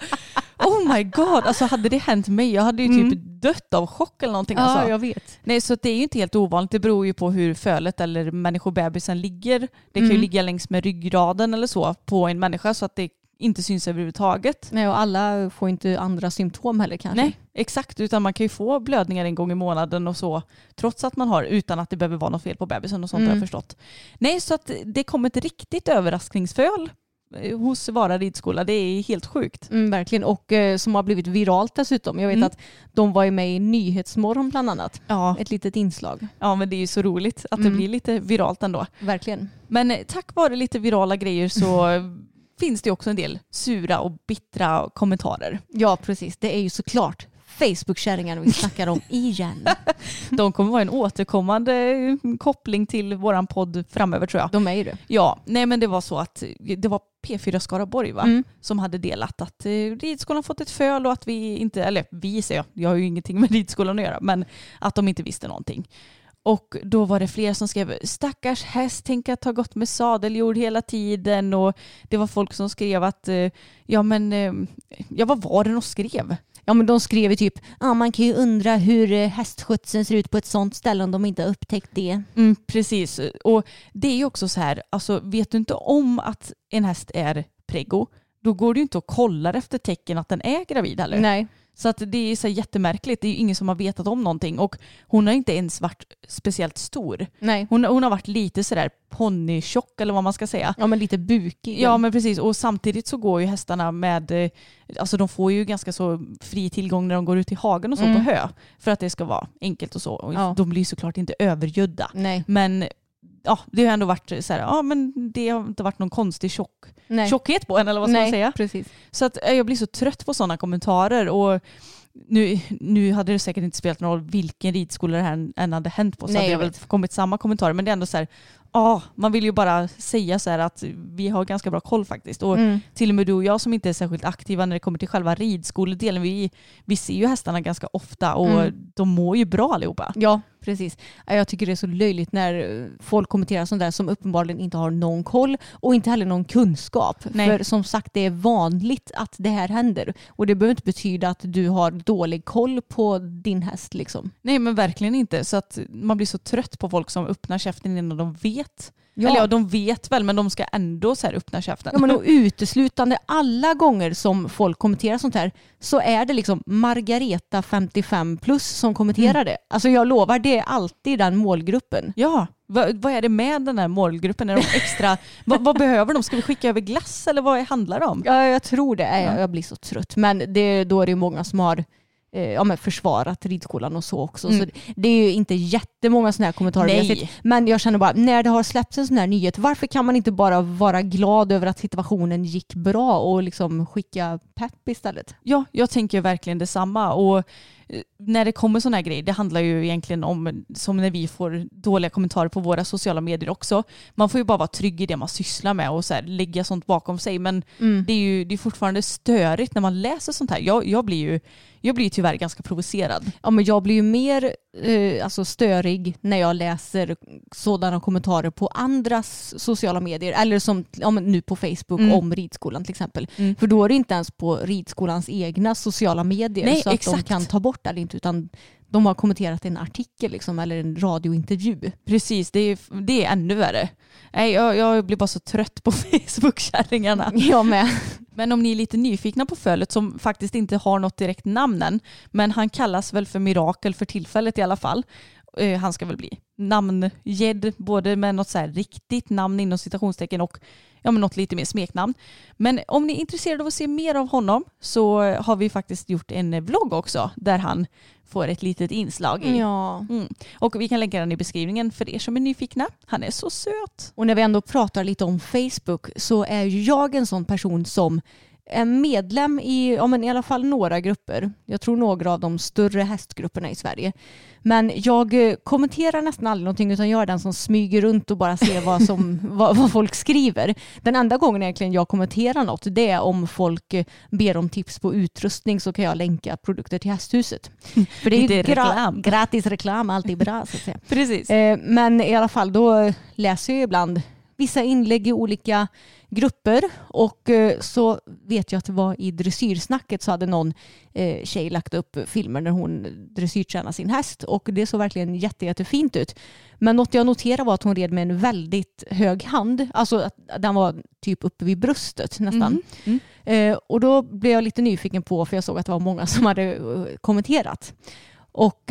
oh my god, alltså hade det hänt mig, jag hade ju typ dött av chock eller någonting. alltså. jag vet. Nej, så det är ju inte helt ovanligt. Det beror ju på hur fölet eller människobebisen ligger. Det kan ju ligga längs med ryggraden eller så på en människa så att det inte syns överhuvudtaget. Nej, och alla får inte andra symptom heller kanske. Nej, exakt. Utan man kan ju få blödningar en gång i månaden och så trots att man har utan att det behöver vara något fel på bebisen och sånt har jag förstått. Nej, så att det kom ett riktigt överraskningsföl hos Vara ridskola. Det är helt sjukt. Mm, verkligen, och eh, som har blivit viralt dessutom. Jag vet Mm. att de var ju med i Nyhetsmorgon bland annat. Ja. Ett litet inslag. ja, men det är ju så roligt att det Mm. blir lite viralt ändå. Verkligen. Men eh, tack vare lite virala grejer så finns det också en del sura och bittra kommentarer. Ja, precis. Det är ju såklart Facebook-kärringarna vi snackar om igen. De kommer vara en återkommande koppling till våran podd framöver tror jag. De är ju det. Ja, nej men det var så att det var P4 Skaraborg va? Mm. som hade delat att eh, ridskolan fått ett föl och att vi inte, eller vi säger jag, jag har ju ingenting med ridskolan att göra, men att de inte visste någonting. Och då var det fler som skrev stackars häst, tänk att ha gått med sadeljord hela tiden och det var folk som skrev att eh, ja men eh, ja vad var det de skrev? Ja, men de skrev ju typ, ja, man kan ju undra hur eh, hästskötseln ser ut på ett sånt ställe om de inte har upptäckt det. Mm, precis. Och det är ju också så här, alltså vet du inte om att en häst är preggo, då går det ju inte att kolla efter tecken att den är gravid heller. Nej. Så att det är så jättemärkligt. Det är ju ingen som har vetat om någonting. Och hon har inte ens varit speciellt stor. Nej. Hon, hon har varit lite sådär ponnystjock eller vad man ska säga. Ja, men lite bukig. Ja men precis och samtidigt så går ju hästarna med, eh, alltså de får ju ganska så fri tillgång när de går ut i hagen och så Mm. på hö. För att det ska vara enkelt och så. Och Ja. De blir såklart inte övergödda. Nej. Men ja, det har ändå varit så här, ja men det har inte varit någon konstig tjock, Nej. tjockhet på en eller vad ska Nej, man säga. precis. Så att eh, jag blir så trött på sådana kommentarer och nu, nu hade det säkert inte spelat någon roll vilken ridskola det här än hade hänt på så Nej, hade det väl kommit samma kommentarer men det är ändå så här, ja man vill ju bara säga så här att vi har ganska bra koll faktiskt och Mm. till och med du och jag som inte är särskilt aktiva när det kommer till själva ridskoledelen, vi, vi ser ju hästarna ganska ofta och Mm. de mår ju bra allihopa. Ja, precis. Ja, Jag tycker det är så löjligt när folk kommenterar sånt där som uppenbarligen inte har någon koll och inte heller någon kunskap. Nej. För som sagt, det är vanligt att det här händer. Och det behöver inte betyda att du har dålig koll på din häst. Liksom. Nej men verkligen inte. Så att man blir så trött på folk som öppnar käften innan de vet vet. Ja. Eller ja, de vet väl men de ska ändå så här öppna käften. Ja, men och uteslutande alla gånger som folk kommenterar sånt här så är det liksom Margareta 55 plus som kommenterar det. Alltså jag lovar, det är alltid den målgruppen. Ja, vad, vad är det med den här målgruppen? Är de extra, vad, vad behöver de? Ska vi skicka över glass eller vad handlar det om? Ja, jag tror det. Är, Ja. Jag blir så trött. Men det, då är det många som har ja, men försvarat ridskolan och så också. Mm. Så det, är ju inte jättemånga sådana här kommentarer vi har Nej. sett. Men jag känner bara, när det har släppts en sån här nyhet, varför kan man inte bara vara glad över att situationen gick bra och liksom skicka pepp istället? Ja, jag tänker verkligen detsamma. Och eh, när det kommer sådana här grejer, det handlar ju egentligen om, som när vi får dåliga kommentarer på våra sociala medier också, man får ju bara vara trygg i det man sysslar med och så här, lägga sånt bakom sig. Men det är ju det är fortfarande störigt när man läser sånt här. Jag, jag, blir ju jag blir tyvärr ganska provocerad. Ja, men jag blir ju mer eh, alltså störig när jag läser sådana kommentarer på andras sociala medier eller som ja, nu på Facebook Mm. om ridskolan till exempel. Mm. För då är det inte ens på ridskolans egna sociala medier Nej, så att de exakt. kan ta bort det inte utan de har kommenterat en artikel liksom, eller en radiointervju. Precis, det är, det är ännu värre. Nej, jag, jag blir bara så trött på Facebook-kärringarna. Jag med. Men om ni är lite nyfikna på fölet som faktiskt inte har något direkt namn än, men han kallas väl för Mirakel för tillfället i alla fall. Eh, han ska väl bli namngedd både med något så här riktigt namn inom citationstecken och ja, men något lite mer smeknamn. Men om ni är intresserade av att se mer av honom så har vi faktiskt gjort en vlogg också där han får ett litet inslag i. Ja. Mm. Och vi kan länka den i beskrivningen för er som är nyfikna. Han är så söt. Och när vi ändå pratar lite om Facebook så är jag en sån person som medlem i ja, men i alla fall några grupper. Jag tror några av de större hästgrupperna i Sverige. Men jag eh, kommenterar nästan aldrig någonting utan jag är den som smyger runt och bara ser vad, som, vad, vad folk skriver. Den enda gången egentligen jag kommenterar något det är om folk eh, ber om tips på utrustning så kan jag länka produkter till hästhuset. För det är ju gra- reklam. gratis reklam, alltid bra så att säga. Precis. Eh, Men i alla fall då läser jag ibland vissa inlägg i olika grupper och eh, så vet jag att det var i dressyrsnacket så hade någon eh, tjej lagt upp filmer när hon dressyrtränar sin häst och det såg verkligen jätte, jättefint ut. Men något jag noterade var att hon red med en väldigt hög hand, alltså att den var typ uppe vid bröstet nästan. Mm. Eh, och då blev jag lite nyfiken på, för jag såg att det var många som hade kommenterat. Och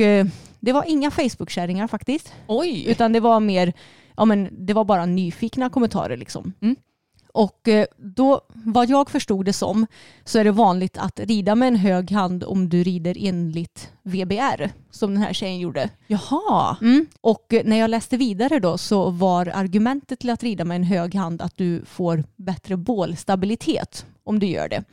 det var inga Facebook-kärringar faktiskt. Oj! Utan det var mer, ja men det var bara nyfikna kommentarer liksom. Mm. Och eh, då, vad jag förstod det som, så är det vanligt att rida med en hög hand om du rider enligt VBR, som den här tjejen gjorde. Jaha. Mm. Och eh, när jag läste vidare då så var argumentet till att rida med en hög hand att du får bättre bålstabilitet om du gör det.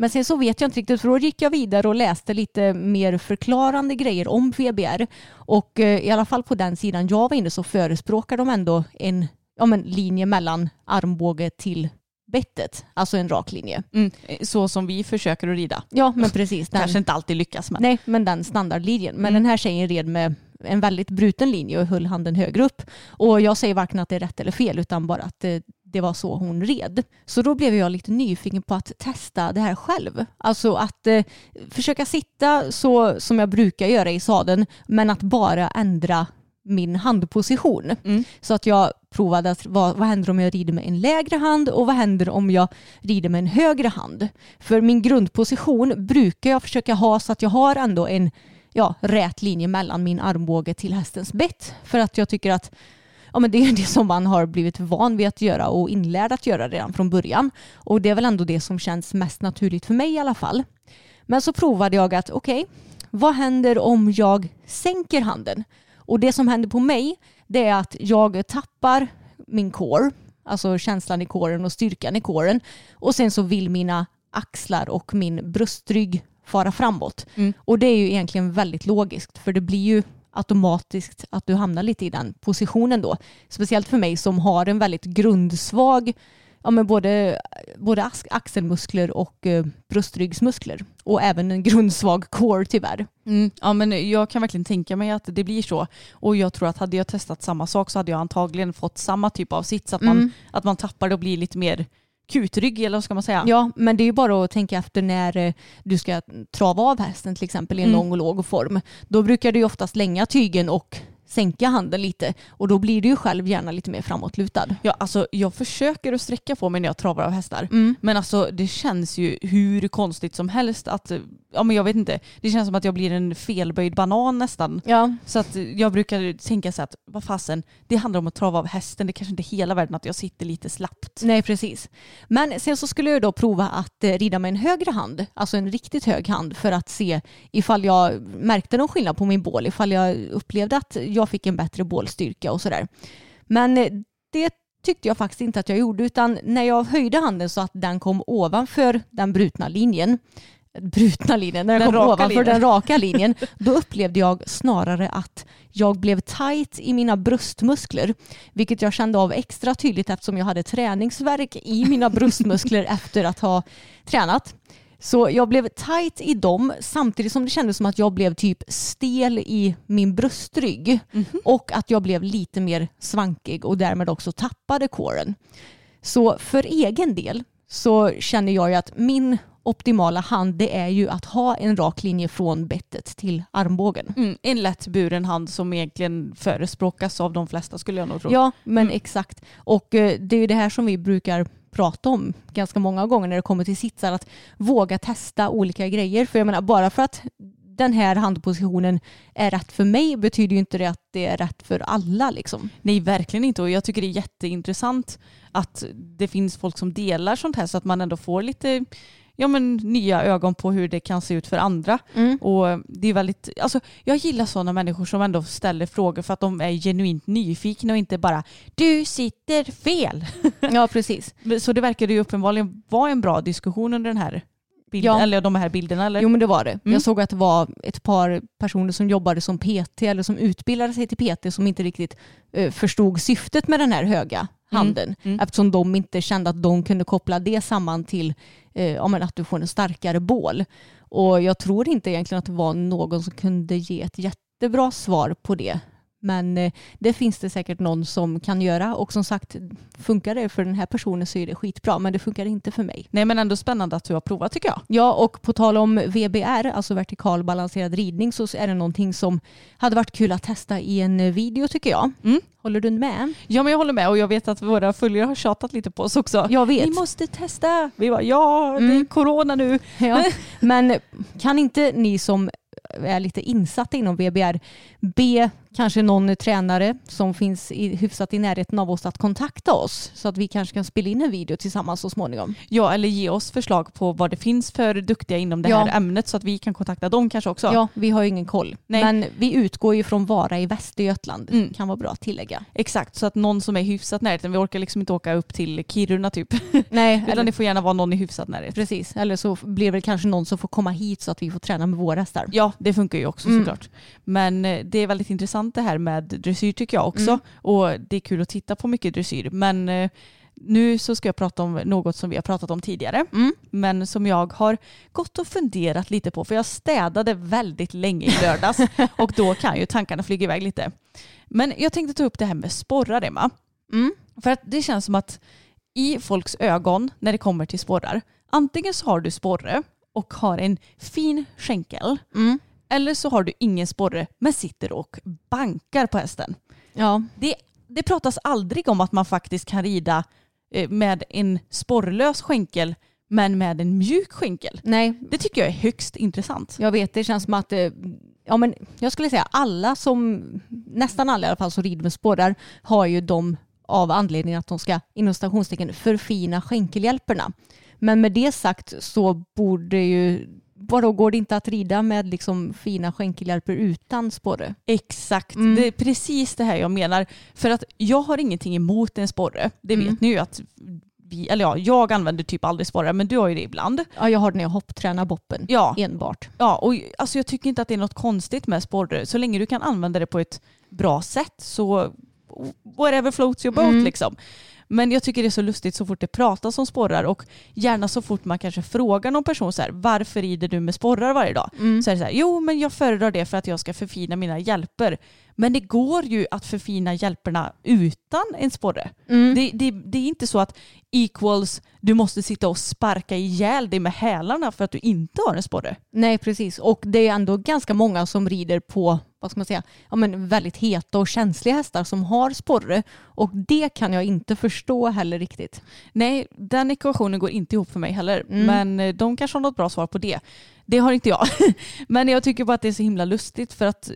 Men sen så vet jag inte riktigt för då gick jag vidare och läste lite mer förklarande grejer om VBR och eh, i alla fall på den sidan jag var inne så förespråkar de ändå en ja, men, linje mellan armbåge till bettet, alltså en rak linje. Mm. Så som vi försöker att rida. Ja men precis. Den, Kanske inte alltid lyckas men. Nej, men den standardlinjen. Men Mm. den här tjejen red med en väldigt bruten linje och höll handen högre upp. Och jag säger varken att det är rätt eller fel utan bara att det, det var så hon red. Så då blev jag lite nyfiken på att testa det här själv. Alltså att eh, försöka sitta så som jag brukar göra i sadeln men att bara ändra min handposition. Mm. Så att jag provade att vad, vad händer om jag rider med en lägre hand och vad händer om jag rider med en högre hand. För min grundposition brukar jag försöka ha så att jag har ändå en ja, rät linje mellan min armbåge till hästens bett. För att jag tycker att ja, men det är det som man har blivit van vid att göra och inlärd att göra redan från början. Och det är väl ändå det som känns mest naturligt för mig i alla fall. Men så provade jag att okej, vad händer om jag sänker handen? Och det som händer på mig det är att jag tappar min core, alltså känslan i kåren och styrkan i kåren. Och sen så vill mina axlar och min bröstrygg fara framåt. Mm. Och det är ju egentligen väldigt logiskt för det blir ju automatiskt att du hamnar lite i den positionen då. Speciellt för mig som har en väldigt grundsvag ja, men både, både ax- axelmuskler och eh, bröstryggsmuskler. Och även en grundsvag core tyvärr. Mm. Ja men jag kan verkligen tänka mig att det blir så. Och jag tror att hade jag testat samma sak så hade jag antagligen fått samma typ av sits. Att man, Mm. att man tappar och blir lite mer kutrygg eller vad ska man säga? Ja, men det är ju bara att tänka efter när eh, du ska trava av hästen till exempel i en Mm. lång och låg form. Då brukar du ju oftast länga tygen och sänka handen lite och då blir du ju själv gärna lite mer framåtlutad. Ja, alltså, jag försöker att sträcka på mig när jag travar av hästar. Mm. Men alltså det känns ju hur konstigt som helst att, ja men jag vet inte, det känns som att jag blir en felböjd banan nästan. Ja, Så att jag brukar tänka så att, vad fasen, det handlar om att trava av hästen, det kanske inte är hela världen att jag sitter lite slappt. nej precis. Men sen så skulle jag då prova att eh, rida med en högre hand, alltså en riktigt hög hand för att se ifall jag märkte någon skillnad på min bål, ifall jag upplevde att jag fick en bättre bålstyrka och sådär. Men eh, det tyckte jag faktiskt inte att jag gjorde utan när jag höjde handen så att den kom ovanför den brutna linjen brutna linjen, när den, Den kom ovanför linjen. den raka linjen, då upplevde jag snarare att jag blev tight i mina bröstmuskler, vilket jag kände av extra tydligt eftersom jag hade träningsverk i mina bröstmuskler efter att ha tränat. Så jag blev tight i dem samtidigt som det kändes som att jag blev typ stel i min bröstrygg och att jag blev lite mer svankig och därmed också tappade coren. Så för egen del så känner jag ju att min optimala hand det är ju att ha en rak linje från bettet till armbågen. Mm, en lätt buren hand som egentligen förespråkas av de flesta skulle jag nog tro. Ja, men exakt. Och eh, det är ju det här som vi brukar prata om ganska många gånger när det kommer till sitsar, att våga testa olika grejer. För jag menar, bara för att den här handpositionen är rätt för mig betyder ju inte det att det är rätt för alla. Liksom. Nej, verkligen inte. Och jag tycker det är jätteintressant att det finns folk som delar sånt här så att man ändå får lite ja, men, nya ögon på hur det kan se ut för andra. Och det är väldigt, alltså, jag gillar sådana människor som ändå ställer frågor för att de är genuint nyfikna och inte bara du sitter fel. Ja, precis. Så det verkar ju uppenbarligen vara en bra diskussion under den här bilden, Ja. eller de här bilderna. Eller? Jo men det var det. Mm. Jag såg att det var ett par personer som jobbade som PT eller som utbildade sig till PT som inte riktigt eh, förstod syftet med den här höga handen. Mm. Eftersom de inte kände att de kunde koppla det samman till eh, att du får en starkare bål. Och jag tror inte egentligen att det var någon som kunde ge ett jättebra svar på det. Men eh, det finns det säkert någon som kan göra och som sagt funkar det för den här personen så är det skitbra men det funkar inte för mig. Nej men ändå spännande att du har provat tycker jag. Ja, och på tal om VBR, alltså vertikal balanserad ridning, så är det någonting som hade varit kul att testa i en video tycker jag. Mm. Håller du med? Ja men jag håller med och jag vet att våra följare har tjatat lite på oss också. Jag vet. Ni måste testa. Vi bara ja, det är Mm. corona nu. Ja. Men kan inte ni som är lite insatta inom VBR be kanske någon tränare som finns i, hyfsat i närheten av oss att kontakta oss så att vi kanske kan spela in en video tillsammans så småningom. Ja eller ge oss förslag på vad det finns för duktiga inom det Ja. här ämnet så att vi kan kontakta dem kanske också. Ja, vi har ju ingen koll. Nej. Men vi utgår ju från Vara i Västergötland. Mm. Kan vara bra att tillägga. Exakt, så att någon som är hyfsat närheten, vi orkar liksom inte åka upp till Kiruna typ. Nej, Utan det får gärna vara någon i hyfsat närhet. Precis, eller så blir det väl kanske någon som får komma hit så att vi får träna med våra hästar. Ja, det funkar ju också Mm. såklart. Men eh, det är väldigt intressant det här med dressyr tycker jag också. Mm. Och det är kul att titta på mycket dressyr. Men eh, nu så ska jag prata om något som vi har pratat om tidigare. Mm. Men som jag har gått och funderat lite på. För jag städade väldigt länge i lördags. och då kan ju tankarna flyga iväg lite. Men jag tänkte ta upp det här med sporrar Emma. Mm. För att det känns som att i folks ögon när det kommer till sporrar. Antingen så har du sporre och har en fin skänkel. Mm. Eller så har du ingen sporre men sitter och bankar på hästen. Ja. Det, det pratas aldrig om att man faktiskt kan rida eh, med en sporrlös skänkel men med en mjuk skänkel. Nej, Det tycker jag är högst intressant. jag vet. Det känns som att eh, ja, men jag skulle säga alla som, nästan alla i alla fall som rider med sporrar har ju dem av anledningen att de ska inom stationstecken förfina skänkelhjälperna. Men med det sagt så borde ju Vadå, går det inte att rida med liksom fina skänkelhjälper utan sporre? Exakt, Mm. det är precis det här jag menar. För att jag har ingenting emot en sporre. Det Mm. vet ni ju att vi, eller ja, jag använder typ aldrig sporrar men du har ju det ibland. Ja, jag har den när jag hopptränar boppen Ja, enbart. ja och alltså jag tycker inte att det är något konstigt med sporre. Så länge du kan använda det på ett bra sätt så whatever floats your boat Mm. liksom. Men jag tycker det är så lustigt så fort det pratas om sporrar och gärna så fort man kanske frågar någon person så här, varför rider du med sporrar varje dag? Mm. Så är det så här, jo men jag föredrar det för att jag ska förfina mina hjälper. Men det går ju att förfina hjälperna utan en sporre. Mm. Det, det, det är inte så att equals du måste sitta och sparka ihjäl dig med hälarna för att du inte har en sporre. Nej, precis. Och det är ändå ganska många som rider på vad ska man säga, ja, men väldigt heta och känsliga hästar som har sporre. Och det kan jag inte förstå heller riktigt. Nej, den ekvationen går inte ihop för mig heller. Mm. Men eh, de kanske har något bra svar på det. Det har inte jag. men jag tycker bara att det är så himla lustigt för att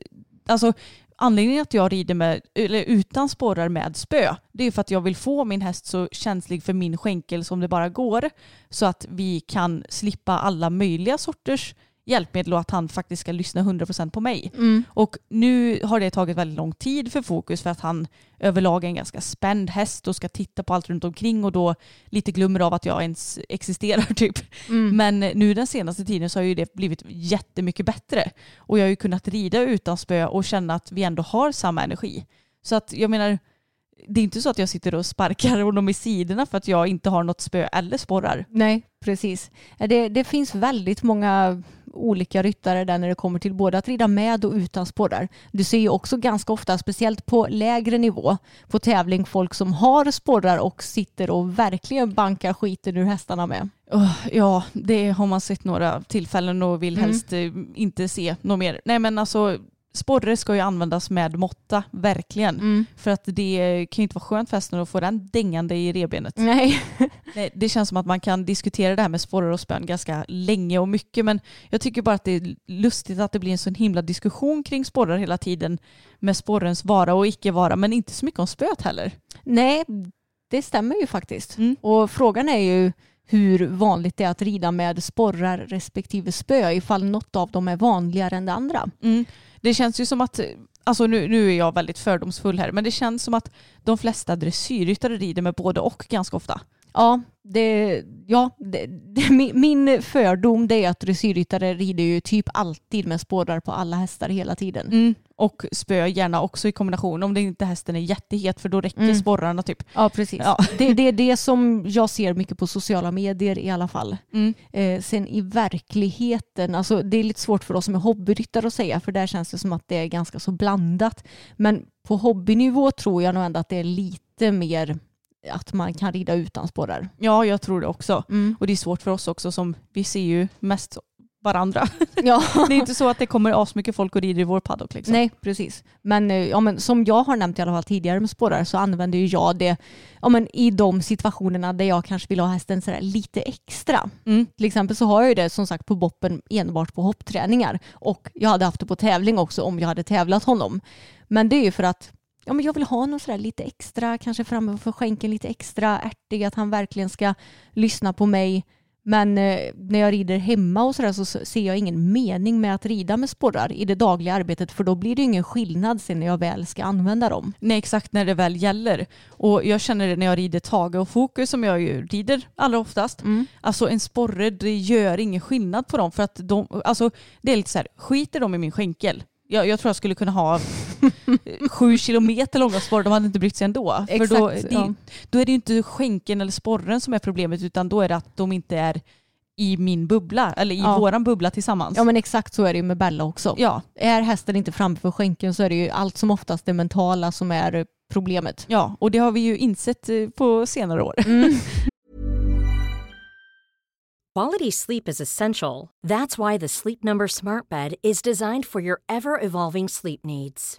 alltså, anledningen att jag rider med, eller utan sporrar med spö, det är för att jag vill få min häst så känslig för min skänkel som det bara går. Så att vi kan slippa alla möjliga sorters hjälpmedel och att han faktiskt ska lyssna 100% på mig. Och nu har det tagit väldigt lång tid för fokus för att han överlag är en ganska spänd häst och ska titta på allt runt omkring och då lite glömmer av att jag ens existerar typ. Men nu den senaste tiden så har ju det blivit jättemycket bättre. Och jag har ju kunnat rida utan spö och känna att vi ändå har samma energi. Så att jag menar, det är inte så att jag sitter och sparkar honom i sidorna för att jag inte har något spö eller sporrar. Nej, precis. Det, det finns väldigt många olika ryttare där när det kommer till både att rida med och utan sporrar. Du ser ju också ganska ofta, speciellt på lägre nivå, på tävling folk som har sporrar och sitter och verkligen bankar skiten ur hästarna med. Åh, ja, det har man sett några tillfällen och vill helst eh, inte se något mer. Nej men alltså sporre ska ju användas med måtta, verkligen. För att det kan ju inte vara skönt för hästen att få den dängande i revbenet. Nej. Nej, det känns som att man kan diskutera det här med sporrar och spön ganska länge och mycket men jag tycker bara att det är lustigt att det blir en sån himla diskussion kring sporrar hela tiden med sporrens vara och icke vara men inte så mycket om spöet heller. Nej, det stämmer ju faktiskt. Mm. Och frågan är ju hur vanligt det är att rida med sporrar respektive spö ifall något av dem är vanligare än det andra. Mm. Det känns ju som att, alltså nu, nu är jag väldigt fördomsfull här, men det känns som att de flesta dressyrryttare rider med både och ganska ofta. Ja, det, ja det, det, min- min fördom det är att dressyrryttare rider ju typ alltid med sporrar på alla hästar hela tiden. Mm. Och spö gärna också i kombination om det inte hästen är jättehet för då räcker Mm. sporrarna typ. Ja, precis. Ja. Det, det är det som jag ser mycket på sociala medier i alla fall. Mm. Eh, sen i verkligheten, alltså det är lite svårt för oss som är hobbyryttare att säga för där känns det som att det är ganska så blandat. Men på hobbynivå tror jag nog ändå att det är lite mer att man kan rida utan sporrar. Ja, jag tror det också. Mm. Och det är svårt för oss också som vi ser ju mest varandra. Ja. Det är inte så att det kommer asmycket folk och rider i vår paddock liksom. Nej, precis. Men, eh, ja, men som jag har nämnt i alla fall tidigare med sporrar så använder ju jag det ja, men i de situationerna där jag kanske vill ha hästen sådär lite extra. Mm. Till exempel så har jag ju det som sagt på boppen enbart på hoppträningar och jag hade haft det på tävling också om jag hade tävlat honom. Men det är ju för att ja, men jag vill ha något sådär lite extra, kanske framme för skänken lite extra ärtig, att han verkligen ska lyssna på mig. Men eh, när jag rider hemma och sådär så ser jag ingen mening med att rida med sporrar i det dagliga arbetet för då blir det ingen skillnad sen när jag väl ska använda dem. Nej, exakt när det väl gäller. Och jag känner det när jag rider tage och fokus som jag ju rider allra oftast. Alltså en sporre, det gör ingen skillnad på dem för att de, alltså det är lite så här, skiter de i min skänkel? Jag, jag tror jag skulle kunna ha sju kilometer långa sporrar, de hade inte brytt sig ändå. för då, Exakt, det, ja. då är det ju inte skänkeln eller sporren som är problemet utan då är det att de inte är i min bubbla eller i Ja. våran bubbla tillsammans. Ja men exakt så är det ju med Bella också. ja. Är hästen inte framför skänken så är det ju allt som oftast det mentala som är problemet. Ja, och det har vi ju insett eh, på senare år. Quality sleep is essential. That's why the Sleep Number Smart Bed is designed for your ever evolving sleep needs.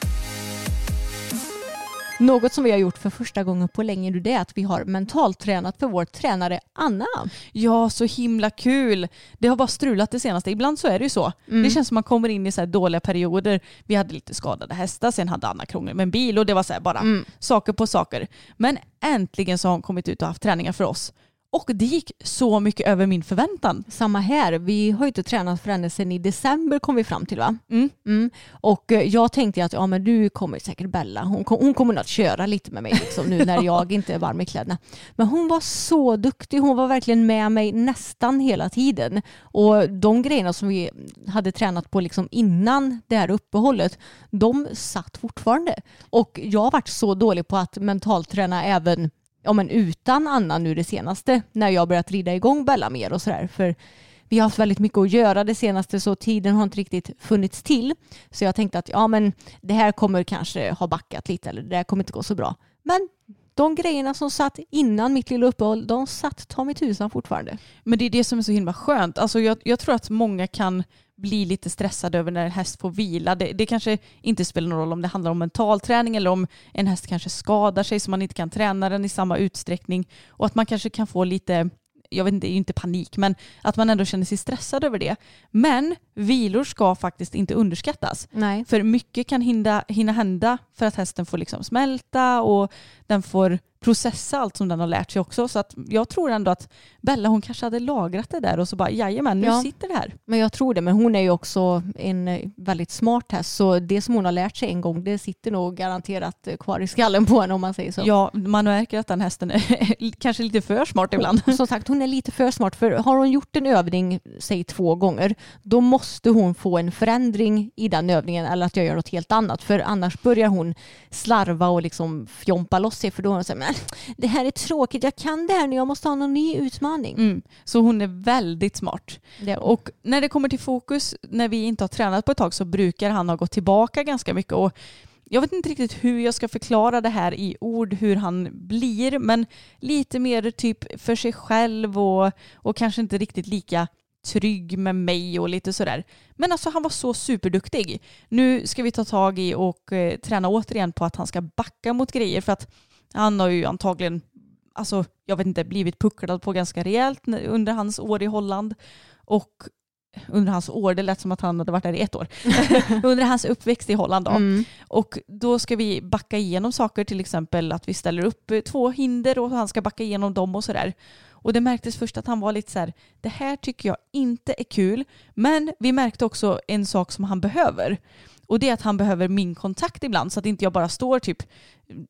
Något som vi har gjort för första gången på länge det är att vi har mentaltränat för vår tränare Anna. Ja, så himla kul. Det har bara strulat det senaste. Ibland så är det ju så. Mm. Det känns som man kommer in i så här dåliga perioder. Vi hade lite skadade hästar, sen hade Anna krångel med en bil och det var så bara Mm. saker på saker. Men äntligen så har hon kommit ut och haft träningar för oss. Och det gick så mycket över min förväntan. Samma här. Vi har ju inte tränat för henne sedan i december kom vi fram till va? Mm. Mm. Och eh, jag tänkte att ja, men du kommer säkert Bella. Hon, kom, hon kommer att köra lite med mig liksom, nu när jag inte är varm i kläderna. Men hon var så duktig. Hon var verkligen med mig nästan hela tiden. Och de grejerna som vi hade tränat på liksom innan det här uppehållet, de satt fortfarande. Och jag har varit så dålig på att mentalträna även ja, men utan Anna nu det senaste när jag börjat rida igång Bella mer och sådär. För vi har haft väldigt mycket att göra det senaste så tiden har inte riktigt funnits till. Så jag tänkte att ja men det här kommer kanske ha backat lite eller det här kommer inte gå så bra. Men de grejerna som satt innan mitt lilla uppehåll, de satt ta mig tusan fortfarande. Men det är det som är så himla skönt. Alltså jag, jag tror att många kan bli lite stressade över när en häst får vila. Det, det kanske inte spelar någon roll om det handlar om mental träning eller om en häst kanske skadar sig så man inte kan träna den i samma utsträckning. Och att man kanske kan få lite, jag vet inte, det är ju inte panik, men att man ändå känner sig stressad över det. Men vilor ska faktiskt inte underskattas. Nej. För mycket kan hinna, hinna hända för att hästen får liksom smälta och den får processa allt som den har lärt sig också. Så att jag tror ändå att Bella hon kanske hade lagrat det där och så bara jajamän nu Ja. sitter det här. Men jag tror det. Men hon är ju också en eh, väldigt smart häst. Så det som hon har lärt sig en gång, det sitter nog garanterat eh, kvar i skallen på henne om man säger så. Ja, man märker att den hästen är kanske lite för smart ibland. Som sagt, hon är lite för smart. För har hon gjort en övning, säg två gånger, då måste hon få en förändring i den övningen eller att jag gör något helt annat. För annars börjar hon slarva och liksom fjompa loss sig. För då är hon så här, men det här är tråkigt, jag kan det här nu, jag måste ha någon ny utmaning. Mm. Så hon är väldigt smart. Det, Och när det kommer till fokus, när vi inte har tränat på ett tag så brukar han ha gått tillbaka ganska mycket. Och jag vet inte riktigt hur jag ska förklara det här i ord, hur han blir, men lite mer typ för sig själv och, och kanske inte riktigt lika trygg med mig och lite sådär. Men alltså han var så superduktig. Nu ska vi ta tag i och eh, träna återigen på att han ska backa mot grejer för att han har ju antagligen, alltså jag vet inte, blivit pucklad på ganska rejält under hans år i Holland. Och under hans år, det lät som att han hade varit där i ett år. under hans uppväxt i Holland då. mm. Och då ska vi backa igenom saker, till exempel att vi ställer upp eh, två hinder och han ska backa igenom dem och sådär. Och det märktes först att han var lite så här, det här tycker jag inte är kul. Men vi märkte också en sak som han behöver. Och det är att han behöver min kontakt ibland så att inte jag bara står typ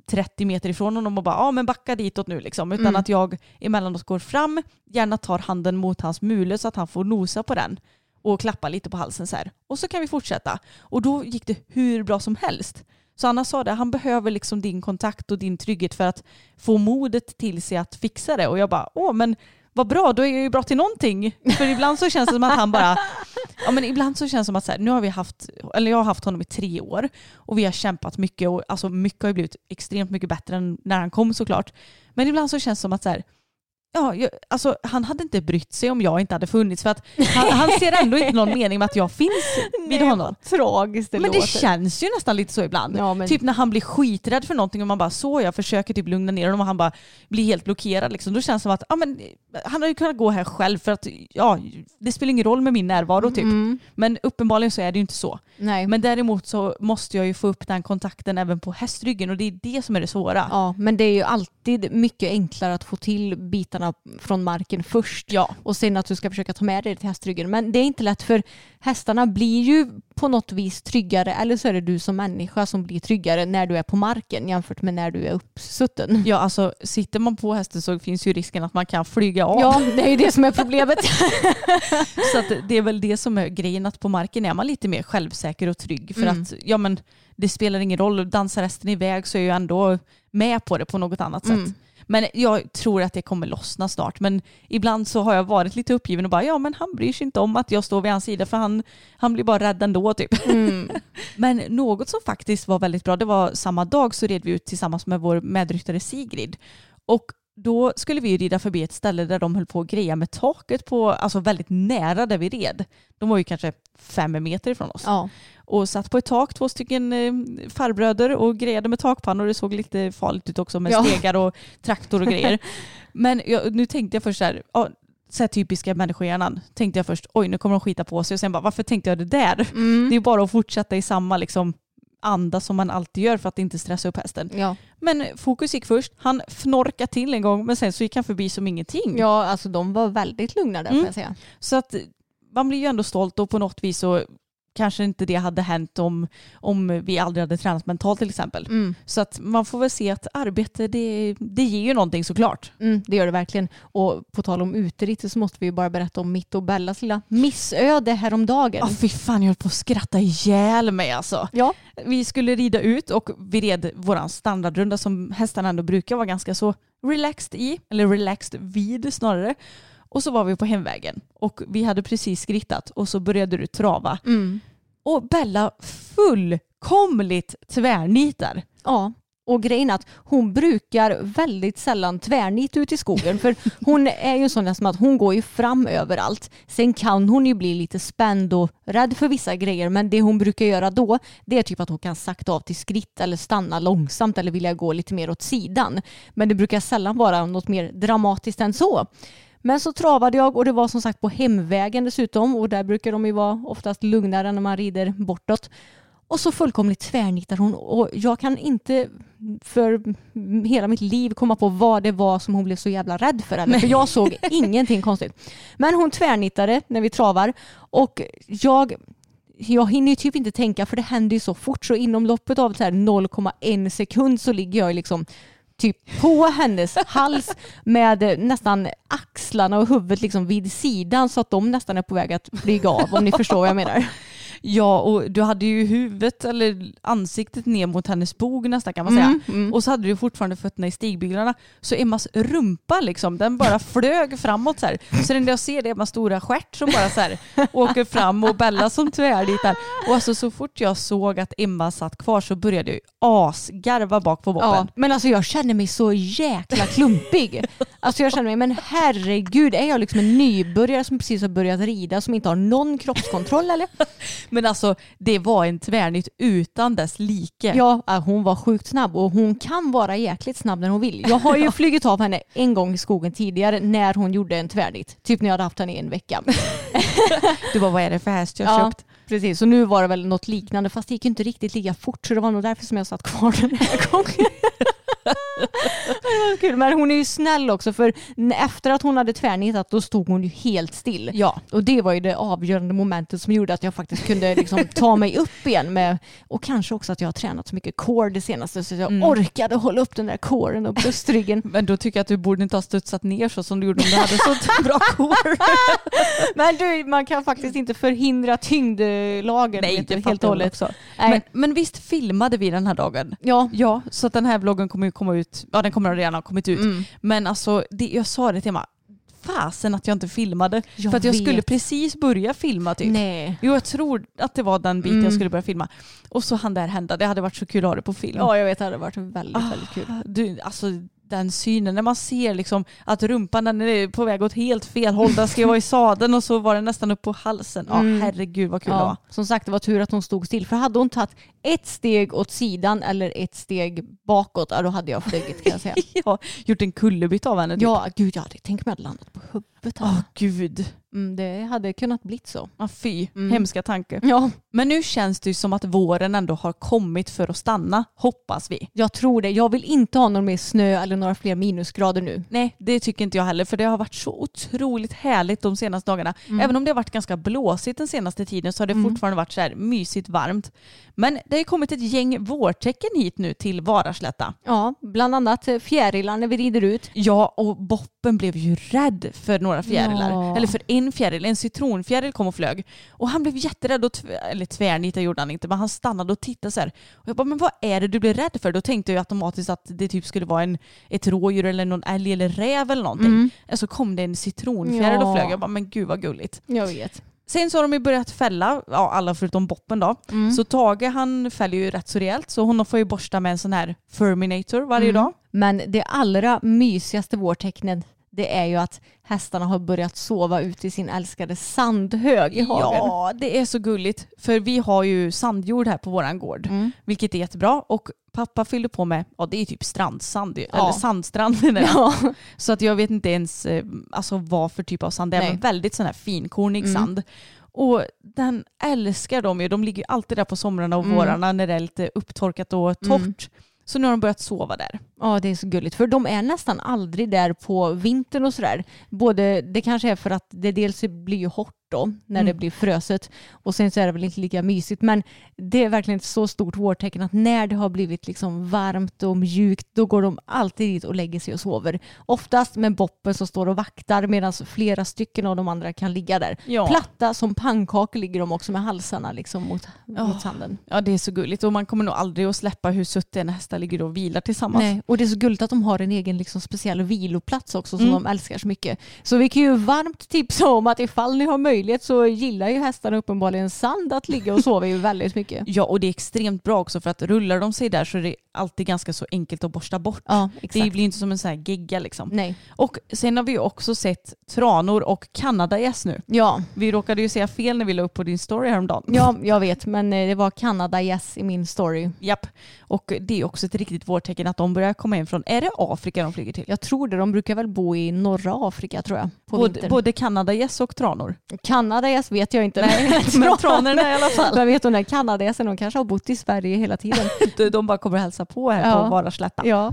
30 meter ifrån honom och bara ja men backa ditåt nu liksom. Utan Mm. att jag emellanåt går fram, gärna tar handen mot hans mule så att han får nosa på den och klappa lite på halsen så här. Och så kan vi fortsätta. Och då gick det hur bra som helst. Så Anna sa det, han behöver liksom din kontakt och din trygghet för att få modet till sig att fixa det. Och jag bara, åh men vad bra, då är jag ju bra till någonting. För ibland så känns det som att han bara, ja men ibland så känns det som att så här, nu har vi haft, eller jag har haft honom i tre år och vi har kämpat mycket och alltså mycket har ju blivit extremt mycket bättre än när han kom såklart. Men ibland så känns det som att så här, Ja, jag, alltså, han hade inte brytt sig om jag inte hade funnits för att han, han ser ändå inte någon mening med att jag finns vid honom. Tragiskt det Men låter. det känns ju nästan lite så ibland. Ja, men- Typ när han blir skiträdd för någonting och man bara så jag försöker typ lugna ner honom och han bara blir helt blockerad. Liksom. Då känns det som att ja, men, han har ju kunnat gå här själv för att ja, det spelar ingen roll med min närvaro typ. Mm. Men uppenbarligen så är det ju inte så. Nej. Men däremot så måste jag ju få upp den kontakten även på hästryggen och det är det som är det svåra. Ja, men det är ju alltid mycket enklare att få till bitarna från marken först. Ja. Och sen att du ska försöka ta med dig det till hästryggen. Men det är inte lätt för hästarna blir ju på något vis tryggare eller så är det du som människa som blir tryggare när du är på marken jämfört med när du är uppsutten. Ja, alltså sitter man på hästen så finns ju risken att man kan flyga av. Ja, det är ju det som är problemet. Så det är väl det som är grejen, att på marken är man lite mer självsäker och trygg. För Mm. att ja, men, det spelar ingen roll, dansar hästen iväg så är jag ändå med på det på något annat Mm. sätt. Men jag tror att det kommer lossna snart. Men ibland så har jag varit lite uppgiven och bara ja men han bryr sig inte om att jag står vid hans sida för han, han blir bara rädd ändå typ. Mm. Men något som faktiskt var väldigt bra det var samma dag så red vi ut tillsammans med vår medryttare Sigrid. Och då skulle vi rida förbi ett ställe där de höll på att greja med taket på, alltså väldigt nära där vi red. De var ju kanske fem meter ifrån oss. Ja. Och satt på ett tak, två stycken eh, farbröder och grejade med takpannor. Det såg lite farligt ut också med Ja. stegar och traktor och grejer. Men jag, nu tänkte jag först så här, ja, så här typiska människohjärnan. Tänkte jag först, oj nu kommer de skita på sig. Och sen bara, varför tänkte jag det där? Mm. Det är ju bara att fortsätta i samma liksom, anda som man alltid gör för att inte stressa upp hästen. Ja. Men fokus gick först. Han fnorkade till en gång men sen så gick han förbi som ingenting. ja, alltså de var väldigt lugna där Mm. får jag säga. Så att man blir ju ändå stolt och på något vis så kanske inte det hade hänt om, om vi aldrig hade tränat mentalt till exempel. Mm. Så att man får väl se att arbete det, det ger ju någonting såklart. Mm, det gör det verkligen. Och på tal om uteritt så måste vi ju bara berätta om mitt och Bellas lilla missöde häromdagen. Ja fy fan jag höll på att skratta ihjäl mig alltså. Ja. Vi skulle rida ut och vi red våran standardrunda som hästarna ändå brukar vara ganska så relaxed i, eller relaxed vid snarare. Och så var vi på hemvägen och vi hade precis skrittat och så började du trava. Mm. Och Bella fullkomligt tvärnitar. Ja. Och grejen är att hon brukar väldigt sällan tvärnit ut i skogen för hon är ju en sån som att hon går ju fram överallt. Sen kan hon ju bli lite spänd och rädd för vissa grejer men det hon brukar göra då det är typ att hon kan sakta av till skritt eller stanna långsamt eller vilja gå lite mer åt sidan. Men det brukar sällan vara något mer dramatiskt än så. Men så travade jag och det var som sagt på hemvägen dessutom och där brukar de ju vara oftast lugnare när man rider bortåt. Och så fullkomligt tvärnitar hon och jag kan inte för hela mitt liv komma på vad det var som hon blev så jävla rädd för. Eller? För jag såg ingenting konstigt. Men hon tvärnittade när vi travar och jag jag hinner ju typ inte tänka för det händer ju så fort så inom loppet av så här 0,1 sekund så ligger jag liksom typ på hennes hals med nästan axlarna och huvudet liksom vid sidan så att de nästan är på väg att flyga av om ni förstår vad jag menar. Ja, och du hade ju huvudet eller ansiktet ner mot hennes bog nästan kan man säga. Mm, Och så hade du fortfarande fötterna i stigbyglarna. Så Emmas rumpa liksom, den bara flög framåt så här. Så enda jag ser det Emmas stora stjärt som bara så här åker fram och Bella som tvärnitar. Och alltså så fort jag såg att Emma satt kvar så började jag asgarva bak på boppen. Ja, men alltså jag känner mig så jäkla klumpig. Alltså jag känner mig, men herregud, är jag liksom en nybörjare som precis har börjat rida som inte har någon kroppskontroll eller? Men alltså det var en tvärnit utan dess like. Ja, hon var sjukt snabb och hon kan vara jäkligt snabb när hon vill. Jag har ju flugit av henne en gång i skogen tidigare när hon gjorde en tvärnit. Typ när jag hade haft henne i en vecka. Du bara vad är det för häst jag har Ja, köpt? Precis. Så nu var det väl något liknande fast det gick inte riktigt lika fort så det var nog därför som jag satt kvar den här gången. Det var kul. Men hon är ju snäll också för efter att hon hade tvärnitat då stod hon ju helt still. Ja. Och det var ju det avgörande momentet som gjorde att jag faktiskt kunde liksom ta mig upp igen med och kanske också att jag har tränat så mycket core det senaste så jag Mm. orkade hålla upp den där coren och bröstryggen. Men då tycker jag att du borde inte ha studsat ner så som du gjorde om du hade så bra core. Men du, man kan faktiskt inte förhindra tyngdlagen Nej, vet det helt och hållet. också. Nej. Men, men visst filmade vi den här dagen? Ja. Ja, så att den här vloggen kommer ju komma ut, ja den kommer redan ha kommit ut. Mm. Men alltså, det, jag sa det till Emma, fasen att jag inte filmade. Jag för att jag vet. skulle precis börja filma typ. Nej. Jo jag tror att det var den biten Mm. jag skulle börja filma. Och så han där hända, det hade varit så kul att ha det på film. Ja, jag vet det hade varit väldigt, Ah. väldigt kul. Du, alltså den synen, när man ser liksom att rumpan den är på väg åt helt fel håll, den ska ju vara i sadeln och så var den nästan upp på halsen. Ja Mm. herregud vad kul det Ja, var. som sagt, det var tur att hon stod still. För hade hon tagit ett steg åt sidan eller ett steg bakåt, ja, då hade jag flugit kan jag säga. Ja, gjort en kullerbytta av henne typ. Ja, gud jag hade tänkt mig att landat på huvudet. Åh här. gud. Mm, det hade kunnat blivit så. Ja, fy, Mm. hemska tanke. Ja, Men nu känns det ju som att våren ändå har kommit för att stanna, hoppas vi. jag tror det. Jag vill inte ha någon mer snö eller några fler minusgrader nu. Nej, det tycker inte jag heller för det har varit så otroligt härligt de senaste dagarna. Mm. Även om det har varit ganska blåsigt den senaste tiden så har det Mm. fortfarande varit så här mysigt varmt. Men det har ju kommit ett gäng vårtecken hit nu till Varaslätta. Ja, bland annat eh, fjärilar när vi rider ut. Ja, och Boppen blev ju rädd för några fjärilar. Ja. Eller för en fjäril, en citronfjäril kom och flög. Och han blev jätterädd, och tv- eller tvärnitade gjorde han inte, men han stannade och tittade så här. Och jag bara, men vad är det du blir rädd för? Då tänkte jag automatiskt att det typ skulle vara en, ett rådjur eller någon älg eller räv eller någonting. Mm. Och så kom det en citronfjäril och Ja. flög. Jag bara, men gud vad gulligt. Jag vet. Sen så har de ju börjat fälla, ja, alla förutom Boppen då. Mm. Så Tage han fäller ju rätt så rejält så hon får ju borsta med en sån här Ferminator varje Mm. dag. Men det allra mysigaste vårtecknet det är ju att hästarna har börjat sova ute i sin älskade sandhög i hagen. Ja, det är så gulligt. För vi har ju sandjord här på våran gård, Mm. vilket är jättebra. Och pappa fyllde på med, ja det är typ strandsand, Ja. eller sandstrand. Ja. Så att jag vet inte ens eh, alltså, vad för typ av sand det är, men väldigt sån här finkornig Mm. sand. Och den älskar de ju. De ligger ju alltid där på somrarna och Mm. vårarna när det är lite upptorkat och torrt. Mm. Så nu har de börjat sova där. Ja, det är så gulligt. För de är nästan aldrig där på vintern och sådär. Både, det kanske är för att det dels blir ju hårt då när Mm. det blir fröset och sen så är det väl inte lika mysigt. Men det är verkligen ett så stort vårtecken att när det har blivit liksom varmt och mjukt då går de alltid dit och lägger sig och sover. Oftast med Boppen som står och vaktar medan flera stycken av de andra kan ligga där. Ja. Platta som pannkakor ligger de också med halsarna liksom mot, Ja. mot sanden. Ja det är så gulligt och man kommer nog aldrig att släppa hur när hästar ligger och vilar tillsammans. Nej, och det är så gulligt att de har en egen liksom speciell viloplats också som Mm. de älskar så mycket. Så vi kan ju varmt tipsa om att ifall ni har möjlighet så gillar ju hästarna uppenbarligen sand att ligga och sova ju väldigt mycket. Ja och det är extremt bra också för att rullar de sig där så är det alltid ganska så enkelt att borsta bort. Ja, Det blir inte som en sån här gegga liksom. Nej. Och sen har vi ju också sett tranor och kanadagäss nu. Ja, Vi råkade ju säga fel när vi la upp på din story häromdagen. ja, jag vet, men eh, det var Kanada yes i min story. Japp. Och det är också ett riktigt vårtecken att de börjar komma in från, är det Afrika de flyger till? Jag tror det, de brukar väl bo i norra Afrika tror jag. Både, både kanadagäss och tranor. Kanada yes vet jag inte. Nej, men tranorna i alla fall. Men vet du, den kanadagässen de kanske har bott i Sverige hela tiden. De- De bara kommer hälsa på här Ja. på Varaslätta. ja.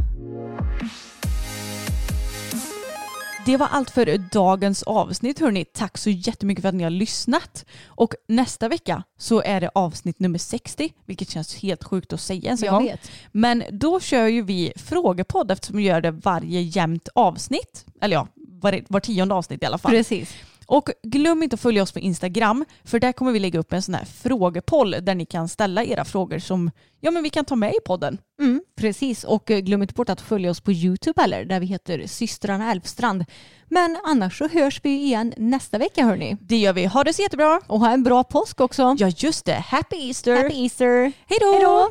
Det var allt för dagens avsnitt hörni. Tack så jättemycket för att ni har lyssnat. Och nästa vecka så är det avsnitt nummer 60, vilket känns helt sjukt att säga ens en gång. vet. Men då kör ju vi frågepodd eftersom vi gör det varje jämnt avsnitt. Eller ja, var, var tionde avsnitt i alla fall. Precis. Och glöm inte att följa oss på Instagram för där kommer vi lägga upp en sån här frågepoll där ni kan ställa era frågor som ja, men vi kan ta med i podden. Mm, precis, och eh, glöm inte bort att följa oss på YouTube heller, där vi heter systrarna Älvstrand. Men annars så hörs vi igen nästa vecka hörni. Det gör vi. Ha det så jättebra. Och ha en bra påsk också. Ja just det. Happy Easter. Happy Easter! Hej då!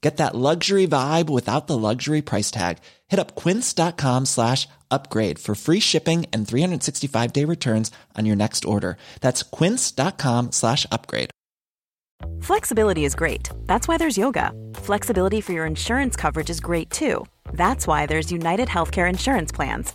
Get that luxury vibe without the luxury price tag. Hit up quince.com slash upgrade for free shipping and 365 day returns on your next order. That's quince.com slash upgrade. Flexibility is great. That's why there's yoga. Flexibility for your insurance coverage is great too. That's why there's United Healthcare Insurance Plans.